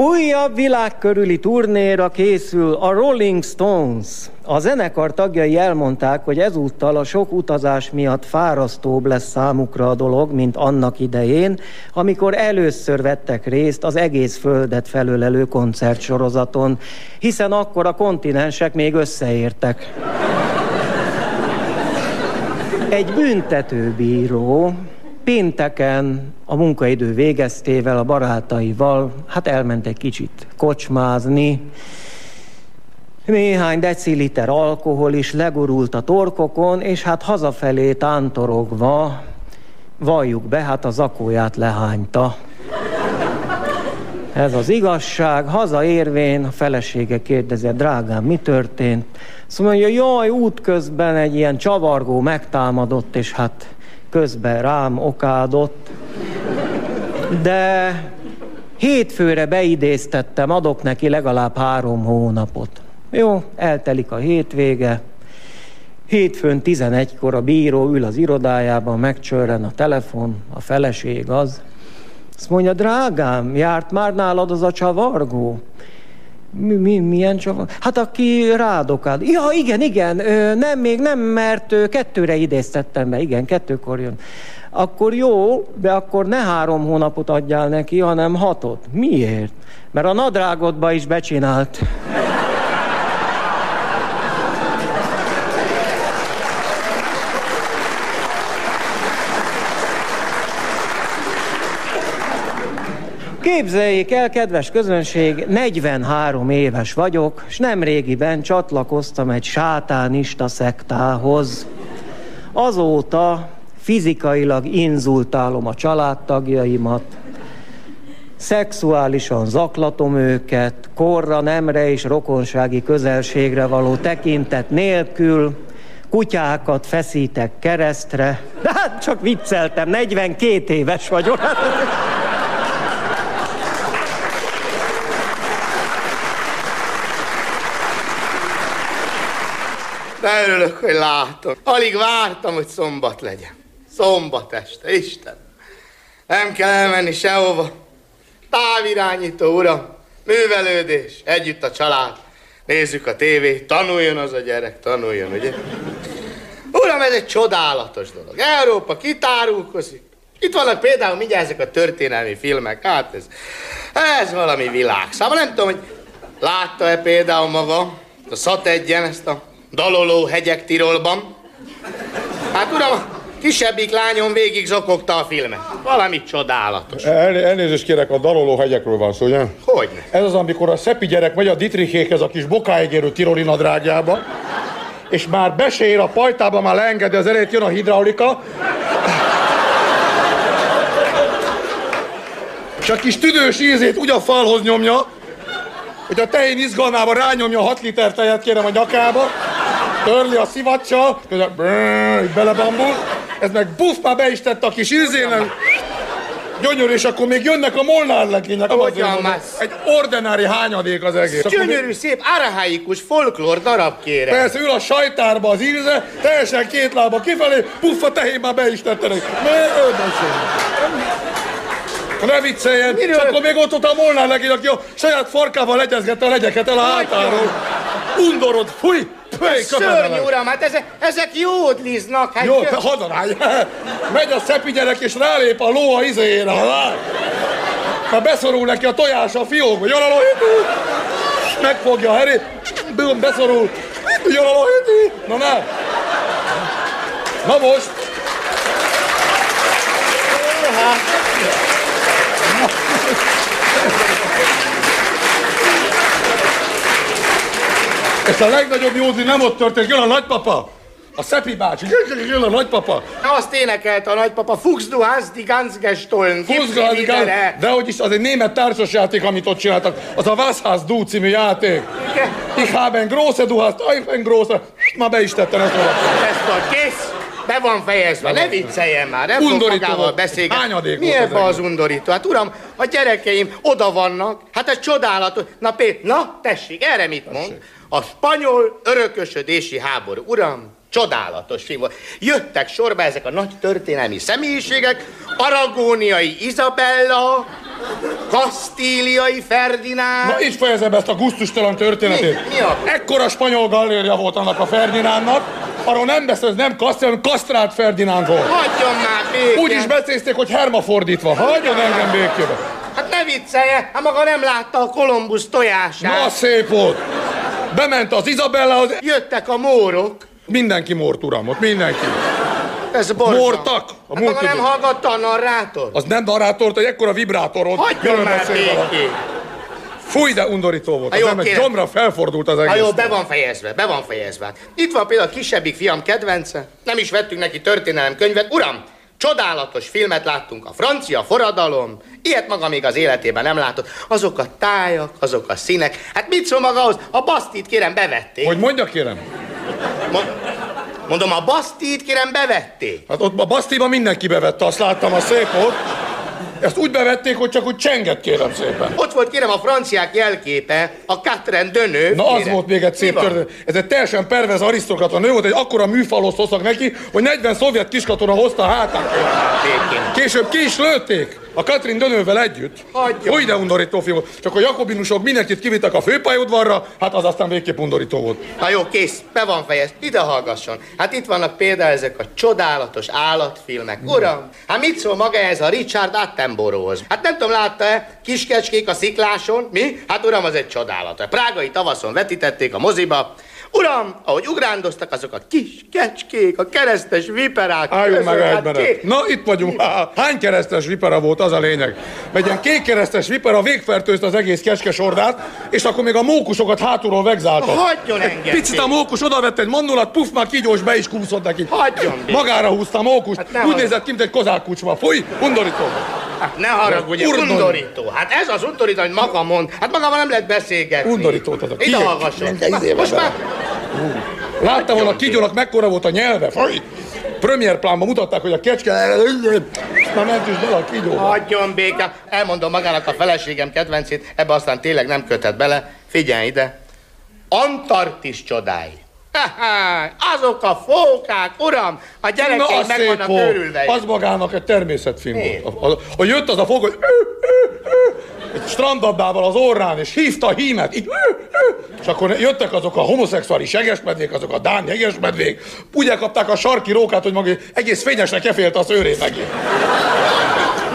Újabb világkörüli turnéra készül a Rolling Stones. A zenekar tagjai elmondták, hogy ezúttal a sok utazás miatt fárasztóbb lesz számukra a dolog, mint annak idején, amikor először vettek részt az egész földet felölelő koncertsorozaton, hiszen akkor a kontinensek még összeértek. Egy büntetőbíró pénteken a munkaidő végeztével a barátaival, hát elment egy kicsit kocsmázni, néhány deciliter alkohol is legurult a torkokon, és hát hazafelé tántorogva, valljuk be, hát a zakóját lehányta. Ez az igazság. Hazaérvén a felesége kérdezi, drágám, mi történt? Szóval mondja, jaj, útközben egy ilyen csavargó megtámadott, és hát közben rám okádott. De hétfőre beidéztettem, adok neki legalább három hónapot. Jó, eltelik a hétvége. Hétfőn 11-kor a bíró ül az irodájában, megcsörren a telefon, a feleség az. Azt mondja, drágám, járt már nálad az a csavargó? Mi, mi, milyen csavar? Hát aki rádokád. Ja, igen, igen, ö, nem, még nem, mert kettőre idéztettem be, igen, kettőkor jön. Akkor jó, de akkor ne három hónapot adjál neki, hanem hatot. Miért? Mert a nadrágodba is becsinált. Képzeljék el, kedves közönség, 43 éves vagyok, és nem régiben csatlakoztam egy sátánista szektához. Azóta fizikailag inzultálom a családtagjaimat, szexuálisan zaklatom őket, korra, nemre és rokonsági közelségre való tekintet nélkül, kutyákat feszítek keresztre. De hát csak vicceltem, 42 éves vagyok. De örülök, hogy látom. Alig vártam, hogy szombat legyen. Szombat este, Isten. Nem kell elmenni sehova. Távirányító, uram. Művelődés. Együtt a család. Nézzük a tévét. Tanuljon az a gyerek, tanuljon, ugye? Uram, ez egy csodálatos dolog. Európa kitárulkozik. Itt vannak például mindjárt ezek a történelmi filmek. Hát ez, ez valami világszám. Nem tudom, hogy látta-e például maga a Szat egyen ezt a daloló hegyek Tirolban. Hát uram, a kisebbik lányom végig zokogta a filmet. Valami csodálatos. El, elnézést kérek, a daloló hegyekről van szó, ugye? Hogyne. Ez az, amikor a szepi gyerek megy a Dietrichékhez a kis bokáig érő tiroli nadrágjába, és már besér a pajtába, már leengedi az elejét, jön a hidraulika, és a kis tüdős ízét úgy a falhoz nyomja, hogy a tehén izgalmában rányomja a 6 liter tejet kérem a nyakába, törli a szivacsal, közben brrr, belebambul, ez meg buff, már be is tett a kis ízének, gyönyörű, és akkor még jönnek a molnár már? Egy ordinári hányadék az egész. Gyönyörű, még- szép, arahaikus folklór darab kérem. Persze ül a sajtárba az íze, teljesen két lába kifelé, puff a tehén már be is tette neki. Ne vicceljen, és akkor még ott ott a molnár legény, aki a saját farkával legyezgette a legyeket el a hátáról. Undorod, fúj! Fúj, Szörnyű, uram, hát ezek, ezek jódliznak. Hát Jó, te hadarálj! Megy a szepi gyerek és rálép a ló a izéjére, ha lát. Ha beszorul neki a tojás a fiókba, jön a! Megfogja a herét, bőm, beszorul, jön a! Na ne! Na most! És a legnagyobb józli nem ott történt, jön a nagypapa, A Szepi bácsi, jön a nagypapa. Azt énekelte a nagypapa, Fuchs du hast die ganz gestohlen. Húzga, de hogy is az egy német társasjáték, amit ott csináltak. Az a Was hast du című játék. Ich haben große, du hast ein große. Már be is tettem ezt olvasni. Ezt a kész. Be van fejezve, ne vicceljen már, nem fog Undorító magával volt. beszélgetni. Hányadék Mi volt az ebbe az undorító? Hát uram, a gyerekeim oda vannak, hát ez csodálatos. Na Pét, na tessék, erre mit mond? A spanyol örökösödési háború. Uram, csodálatos film volt. Jöttek sorba ezek a nagy történelmi személyiségek, aragóniai Izabella, kasztíliai Ferdinánd. Na így fejezem ezt a gusztustalan történetét. Mi? Mi a- Ekkora spanyol gallérja volt annak a Ferdinándnak, arról nem beszélsz, nem Kaszti, hanem Kasztrált Ferdinánd volt. Hagyjon már békén. Úgy is becézték, hogy hermafordítva. Hagyjon engem békébe. Hát ne viccelje, hát maga nem látta a Kolumbusz tojását. Na, szép volt. Bement az Izabella, Jöttek a mórok. Mindenki mort, uram, ott mindenki. Ez borzalmas. Mortak. A Hát maga nem hallgatta a narrátort? Az nem narrátort, hogy ekkora vibrátor volt. Hagyjon már békén. Fúj, de undorító volt. Az jó, kérem. gyomra felfordult az egész. Ha jó, be van fejezve, be van fejezve. Itt van például a kisebbik fiam kedvence. Nem is vettünk neki történelem könyvet. Uram, csodálatos filmet láttunk, a francia forradalom. Ilyet maga még az életében nem látott. Azok a tájak, azok a színek. Hát mit szól maga ahhoz? A basztit kérem bevették. Hogy mondja, kérem? Mondom, a basztit kérem bevették. Hát ott a Basztiba mindenki bevette, azt láttam, a szép volt. Ezt úgy bevették, hogy csak úgy csenget, kérem szépen. Ott volt kérem a franciák jelképe, a Catherine Deneuve. Na az kérem. volt még egy szép történet. Ez egy teljesen pervez arisztokrata nő volt, egy akkora műfaloszt hoztak neki, hogy 40 szovjet kiskatona hozta a hátán. Később ki is lőtték. A Katrin Dönővel együtt. Hagyjon. Hogy de undorító film volt. Csak a jakobinusok mindenkit kivittek a főpályaudvarra, hát az aztán végképp undorító volt. Na jó, kész, be van fejez, ide hallgasson. Hát itt vannak például ezek a csodálatos állatfilmek. Uram, hát mit szól maga ez a Richard Attenborough-hoz? Hát nem tudom, látta-e kiskecskék a szikláson? Mi? Hát uram, az egy csodálat. A prágai tavaszon vetítették a moziba. Uram, ahogy ugrándoztak azok a kis kecskék, a keresztes viperák. Álljunk meg között, egy hát menet. ké- Na, itt vagyunk. Há, Hány keresztes vipera volt, az a lényeg. Egy ilyen kék keresztes vipera végfertőzte az egész keskesordát, és akkor még a mókusokat hátulról vegzáltak. Hagyjon engem, Picit a mókus odavett egy mandulat, puff, már kígyós be is kúszott neki. Hagyjon. Magára húzta a mókust. Hát Úgy hagy- nézett ki, mint egy kozák kucsma. Fúj, undorító. Hát ne haragudj, Undorító. undorító. Hát ez az undorító, hogy maga mond. Hát magával nem lehet beszélgetni. Undorító. az a Ide hallgasson. Most már Látta volna a kígyónak mekkora volt a nyelve? Fúj! Premier plánban mutatták, hogy a kecske... Már ment is bele a kígyóba. Hagyjon békám. Elmondom magának a feleségem kedvencét, ebbe aztán tényleg nem köthet bele. Figyelj ide. Antarktisz csodái. Azok a fókák, uram, a gyerekeim meg vannak volt. őrülve. Az magának egy természetfilm volt. A- a- Hogy jött az a fog, hogy strandabdával az orrán, és hívta a hímet, így, és akkor jöttek azok a homoszexuális jegesmedvék, azok a dán jegesmedvék, úgy elkapták a sarki rókát, hogy maga egész fényesnek kefélte az őrét neki.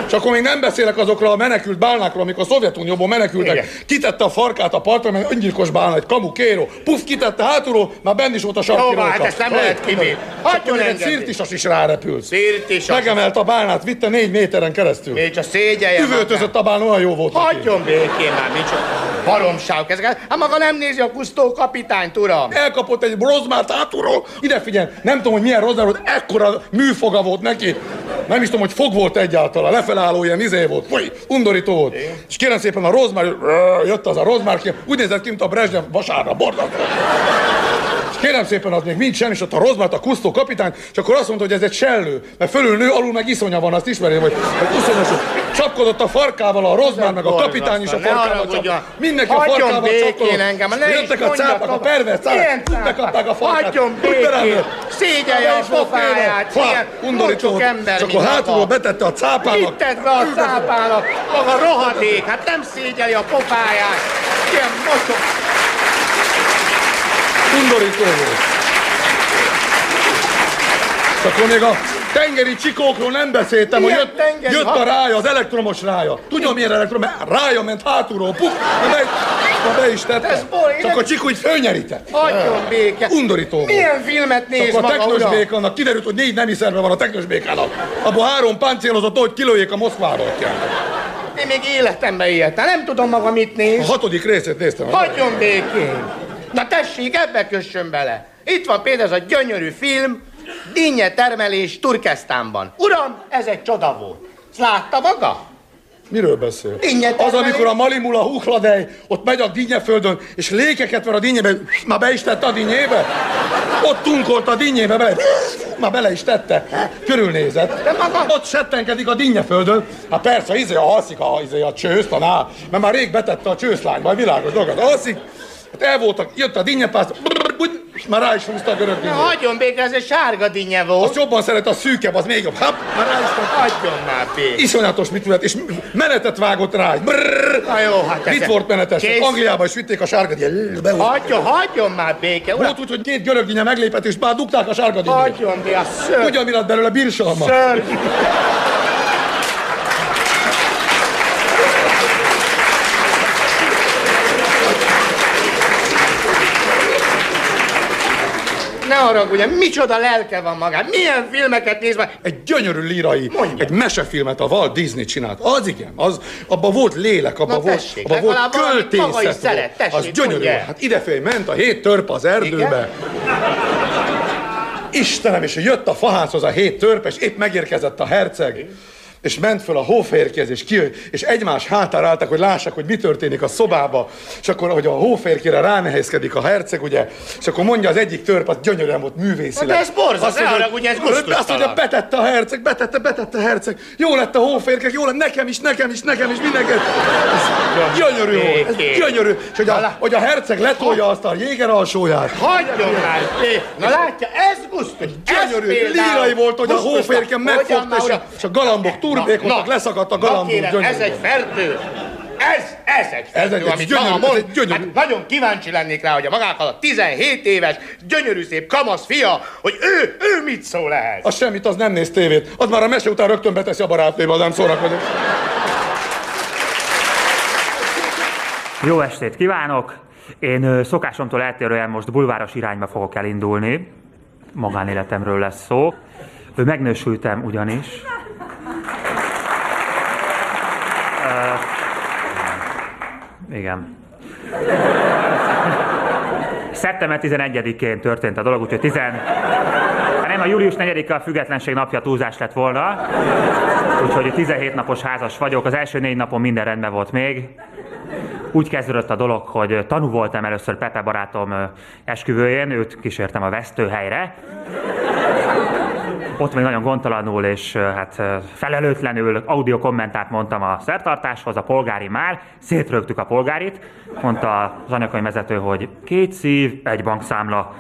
És akkor még nem beszélek azokról a menekült bálnákról, amikor a Szovjetunióból menekültek. Igen. Kitette a farkát a partra, mert öngyilkos bálna, egy kamu kéró. Puff, kitette hátulról, már benn is volt a sarki Jó, hát ezt nem lehet kivinni. Hagyjon egy szirtisas is rárepült. Szirtisas. Megemelt a bálnát, vitte négy méteren keresztül. Még csak szégyelje Üvöltözött a bálna, olyan jó volt. Hagyjon békén már, micsoda baromságok ezek. Hát maga nem nézi a kusztó kapitányt, uram. Elkapott egy rozmárt hátulról. Ide figyelj, nem tudom, hogy milyen rozmár volt, ekkora műfoga volt neki. Nem is tudom, hogy fog volt egyáltalán, lefelálló ilyen izé volt. Fúj, undorító volt. És kérem szépen a rozmár, jött az a rozmár, úgy nézett ki, mint a Brezsnyev vasárra, borzasztó. És kérem szépen, az még mind sem, és ott a rozmárt, a kusztó kapitány, és akkor azt mondta, hogy ez egy sellő, mert fölül nő, alul meg iszonya van, azt ismeri, vagy, vagy uszonyos. Csapkodott a farkával a rozmár, meg a kapitány is a farkával csapkodott. Mindenki a farkával csapkodott. engem, ne Jöttek a cápák, a pervers cápák? bekapták a farkát. Hagyjon békén. Szégyelje a pofáját. Ilyen undorító ember, akkor maga. hátulról betette a cápának. Be a cápának? Maga rohadék, hát nem szégyeli a pofáját. Ilyen mocsok. Undorító volt. És akkor még a tengeri csikókról nem beszéltem, hogy Milyen jött, tengeri? jött a rája, az elektromos rája. Tudja milyen elektromos? Rája ment hátulról, puf, na be, na be is tette. Ez én Csak nem- a csikó így fölnyerített. Hagyjon béke. Undorító volt. Milyen filmet néz Csak a teknős békának kiderült, hogy négy nemi szerve van a teknős békának. Abból három páncélozott, hogy kilőjék a Moszkváról. Én még életemben éltem. Nem tudom maga mit A néz. hatodik részét néztem. Hagyjon békén. Na tessék, ebbe kössön bele. Itt van például ez a gyönyörű film, Dinnye termelés Turkesztánban. Uram, ez egy csoda volt. Ezt látta maga? Miről beszél? Dinnyetermelés. Az, amikor a Malimula hukladej ott megy a dinnyeföldön, és lékeket ver a dinnyébe, már be is tette a dinnyébe? Ott tunkolt a dinnyébe, bele, már bele is tette. Körülnézett. De maga... Ott settenkedik a dinnyeföldön. Hát persze, izé, alszik a, izé, a csőszt, a ná, mert már rég betette a csőszlányba, a világos dolgot. Alszik, hát el voltak, jött a dinnyepász, már rá is húzta a görög dinnyét. hagyjon békre, ez egy sárga dinnye volt. Azt jobban szeret, a szűkebb, az még jobb. Hopp, már rá is Hagyjon már békre. Iszonyatos mit tudott, és menetet vágott rá. Brrr. Na jó, hát Mit volt menetes? Kész. Angliában is vitték a sárga dinnyét. Hagyjon, hagyjon már béke, uram. Volt úgy, hogy két görög dinnye meglépett, és már dugták a sárga dinnyét. Hagyjon bé, a ször. Lett belőle birsalma? Ször. Ne haragudjon, micsoda lelke van magán, milyen filmeket néz meg. Egy gyönyörű lírai, Mondja. egy mesefilmet a Walt Disney csinált. Az igen, az, abban volt lélek, abban volt, tessék, abban volt költészet. szeret, volt. az tessék, gyönyörű mondja. Hát idefél ment a hét törp az erdőbe. Istenem, és jött a fahánchoz a hét törp, és épp megérkezett a herceg. És ment föl a hóférkéhez, és kijött, és egymás hátára álltak, hogy lássák, hogy mi történik a szobába. És akkor, hogy a hóférkére ránehézkedik a herceg, ugye, és akkor mondja az egyik törp, az gyönyörűen volt művészileg. Hát ez borzasztó, Azt mondja, haragudj, ez hogy- Azt mondja, betette a herceg, betette, betette a herceg. Jó lett a hóférkek, jó lett nekem is, nekem is, nekem is, mindenki. Ez gyönyörű volt, ez gyönyörű. És hogy a, hogy a herceg letolja azt a jéger alsóját. Hagyjon már. Na látja, ez gusztus. Gyönyörű, lírai volt, hogy a hóférke megfogta, és a, és a galambok turbékoltak, leszakadt a gyönyörű. ez egy fertő. Ez, ez egy Ez fertő, egy- amit gyönyörű, maga ez mond. egy gyönyörű. Hát nagyon kíváncsi lennék rá, hogy a magával a 17 éves, gyönyörű szép kamasz fia, hogy ő, ő mit szól ehhez. Az semmit, az nem néz tévét. Az már a mese után rögtön beteszi a barátnőbe, az nem szórakozik. Jó estét kívánok! Én szokásomtól eltérően most bulváros irányba fogok elindulni. Magánéletemről lesz szó. Megnősültem ugyanis. Igen. Szeptember 11-én történt a dolog, úgyhogy 10... Hát nem, a július 4-e a függetlenség napja túlzás lett volna. Úgyhogy 17 napos házas vagyok, az első négy napon minden rendben volt még. Úgy kezdődött a dolog, hogy tanú voltam először Pepe barátom esküvőjén, őt kísértem a vesztőhelyre. Ott még nagyon gondtalanul és hát felelőtlenül audio kommentát mondtam a szertartáshoz, a polgári már, szétrögtük a polgárit, mondta az anyakönyvvezető, hogy két szív, egy bankszámla.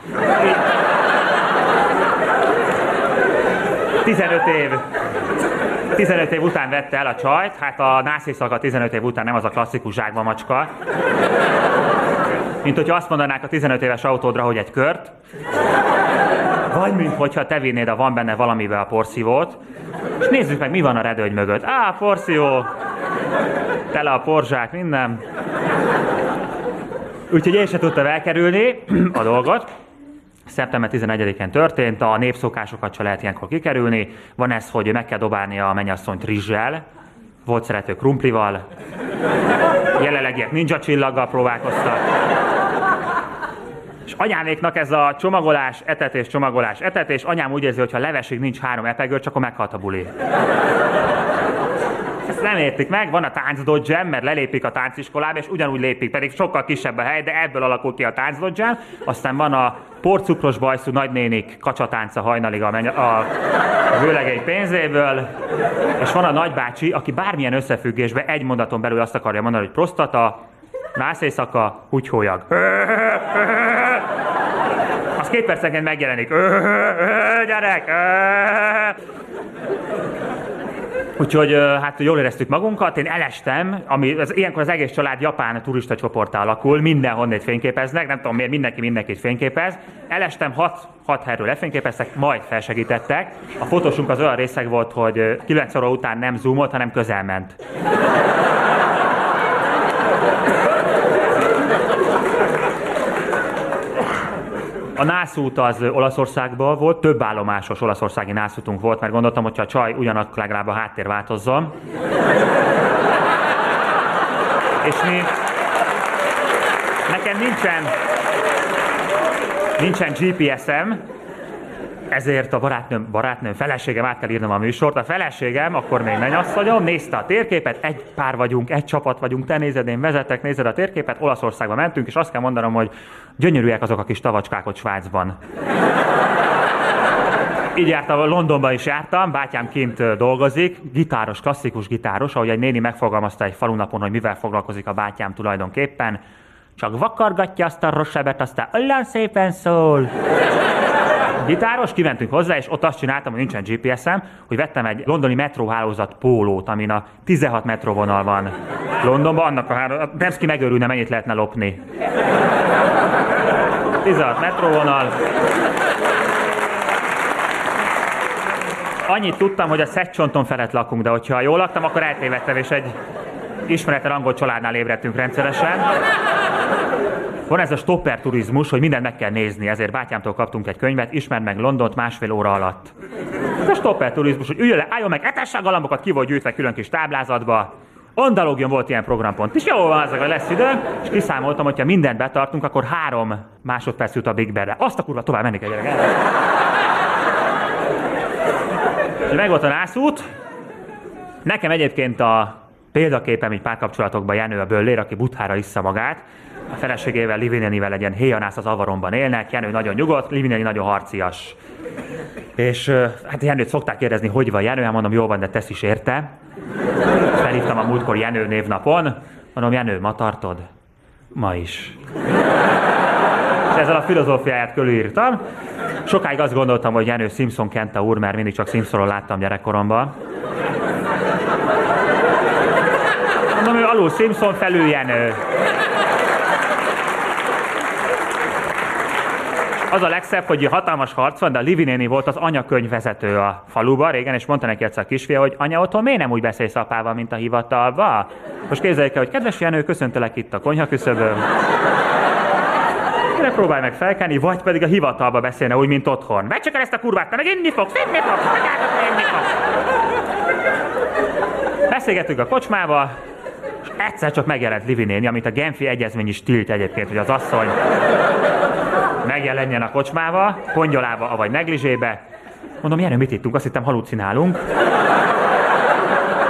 15 év 15 év után vette el a csajt, hát a nászészaka 15 év után nem az a klasszikus zsákba macska. Mint hogyha azt mondanák a 15 éves autódra, hogy egy kört. Vagy mint hogyha te vinnéd a van benne valamivel a porszívót. És nézzük meg, mi van a redőny mögött. Á, porszívó! Tele a porzsák, minden. Úgyhogy én se tudtam elkerülni a dolgot. Szeptember 11-én történt, a népszokásokat se lehet ilyenkor kikerülni. Van ez, hogy meg kell dobálni a mennyasszonyt rizssel, volt szerető krumplival, jelenlegiek ninja csillaggal próbálkoztak. És anyáméknak ez a csomagolás, etetés, csomagolás, etetés, anyám úgy érzi, hogy ha levesig nincs három epegő, csak akkor meghalt a buli. Ezt nem értik meg, van a táncdodzsem, mert lelépik a tánciskolába, és ugyanúgy lépik, pedig sokkal kisebb a hely, de ebből alakul ki a táncdodzsem. Aztán van a porcukros bajszú nagynénik kacsatánca hajnalig a, menny- a, a vőlegény pénzéből, és van a nagybácsi, aki bármilyen összefüggésben egy mondaton belül azt akarja mondani, hogy prostata, nászészaka, húgyhólyag. Az két percenként megjelenik. Gyerek! Úgyhogy hát jól éreztük magunkat, én elestem, ami az, ilyenkor az egész család japán turista csoportá alakul, mindenhonnét fényképeznek, nem tudom miért mindenki mindenkit fényképez. Elestem, hat, hat helyről lefényképeztek, majd felsegítettek. A fotósunk az olyan részeg volt, hogy ö, 9 óra után nem zoomolt, hanem közel A nászút az Olaszországban volt, több állomásos olaszországi nászútunk volt, mert gondoltam, hogyha a csaj ugyanakkor legalább a háttér változzon. És mi... Nekem nincsen... nincsen GPS-em, ezért a barátnőm, barátnőm, feleségem át kell írnom a műsort. A feleségem, akkor még mennyasszonyom, nézte a térképet, egy pár vagyunk, egy csapat vagyunk, te nézed, én vezetek, nézed a térképet, Olaszországba mentünk, és azt kell mondanom, hogy gyönyörűek azok a kis tavacskák ott Svájcban. Így jártam, Londonban is jártam, bátyám kint dolgozik, gitáros, klasszikus gitáros, ahogy egy néni megfogalmazta egy falunapon, hogy mivel foglalkozik a bátyám tulajdonképpen. Csak vakargatja azt a rossebet, aztán olyan szépen szól. Gitáros, kimentünk hozzá, és ott azt csináltam, hogy nincsen GPS-em, hogy vettem egy londoni metróhálózat pólót, amin a 16 metróvonal van Londonban, annak a három, Demszki megörülne, mennyit lehetne lopni. 16 metróvonal. Annyit tudtam, hogy a Szegcsonton felett lakunk, de hogyha jól laktam, akkor eltévedtem, és egy ismeretlen angol családnál ébredtünk rendszeresen. Van ez a stopper turizmus, hogy mindent meg kell nézni, ezért bátyámtól kaptunk egy könyvet, ismerd meg Londont másfél óra alatt. Ez a stopper turizmus, hogy üljön le, álljon meg, etesse a galambokat, ki volt gyűjtve külön kis táblázatba, Andalogjon volt ilyen programpont. És jó van, az, hogy lesz idő, és kiszámoltam, hogyha mindent betartunk, akkor három másodperc jut a Big Ben-re. Azt a kurva tovább menni kell, gyerek. Meg volt a nászút. Nekem egyébként a példaképem így párkapcsolatokban Jenő a Böllér, aki buthára issza magát. A feleségével, Livinenivel egy ilyen héjanász az avaromban élnek. Jenő nagyon nyugodt, Livineni nagyon harcias. És hát Jenőt szokták kérdezni, hogy van Jenő, hát mondom, jó van, de tesz is érte. Felhívtam a múltkor Jenő névnapon. Mondom, Jenő, ma tartod? Ma is. És ezzel a filozófiáját körülírtam. Sokáig azt gondoltam, hogy Jenő Simpson Kenta úr, mert mindig csak Simpsonról láttam gyerekkoromban. Mondom, ő alul Simpson, felül Jenő. Az a legszebb, hogy hatalmas harc van, de a Livi néni volt az anyakönyvvezető a faluban régen, és mondta neki egyszer a kisfia, hogy anya, otthon miért nem úgy beszélsz apával, mint a hivatalba? Most képzeljük el, hogy kedves Jenő, köszöntelek itt a konyha küszöbön. Kérlek, próbálj meg felkelni, vagy pedig a hivatalba beszélne úgy, mint otthon. Vedd csak el ezt a kurvát, te meg inni fogsz, inni fogsz, meg inni fogsz. Beszélgettünk a kocsmába, és egyszer csak megjelent Livi néni, amit a Genfi egyezmény is tilt egyébként, hogy az asszony megjelenjen a kocsmába, kongyolába, vagy negligébe. Mondom, Jenő, mit ittunk? Azt hittem, halucinálunk.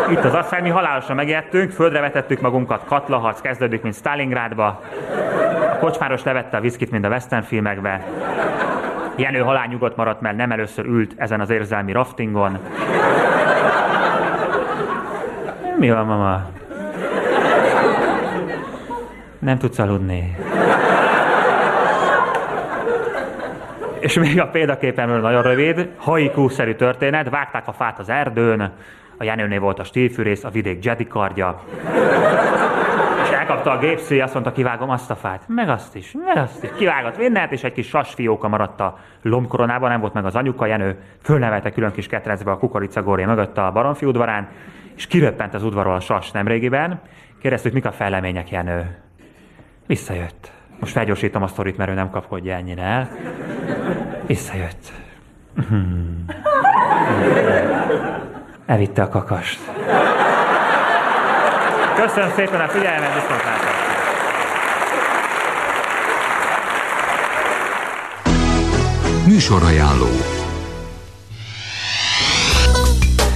Itt az asszony, mi halálosan megijedtünk, földre vetettük magunkat, katlaharc kezdődik, mint Stalingrádba. A kocsmáros levette a viszkit, mint a western filmekbe. Jenő halál nyugodt maradt, mert nem először ült ezen az érzelmi raftingon. Mi van, mama? Nem tudsz aludni. És még a példaképemről nagyon rövid, haikú-szerű történet, vágták a fát az erdőn, a Jenőnél volt a stílfűrész, a vidék Jedi kardja. És elkapta a gépszé, azt mondta, kivágom azt a fát. Meg azt is, meg azt is. Kivágott mindent, és egy kis sasfióka maradt a lombkoronában, nem volt meg az anyuka, Jenő fölnevelte külön kis ketrecbe a kukoricagóré mögött a baromfi udvarán, és kiröppent az udvarról a sas nemrégiben. Kérdeztük, mik a fejlemények, Jenő. Visszajött. Most felgyorsítom a sztorit, mert ő nem kapkodja ennyire el. Visszajött. Hmm. Elvitte a kakast. Köszönöm szépen a figyelmet, viszontlátásra! Műsorajánló.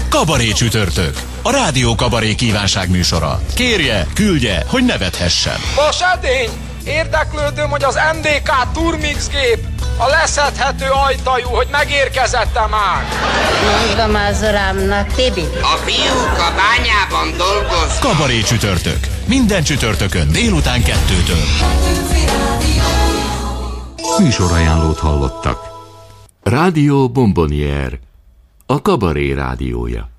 Kabaré csütörtök. A Rádió Kabaré kívánság műsora. Kérje, küldje, hogy nevethessen. Vas edény! Érdeklődöm, hogy az MDK Turmix gép a leszedhető ajtajú, hogy megérkezette már. Mondom az urámnak, Tibi. A fiúk a bányában dolgoznak. Kabaré csütörtök. Minden csütörtökön délután kettőtől. Műsorajánlót hallottak. Rádió Bombonier, a kabaré rádiója.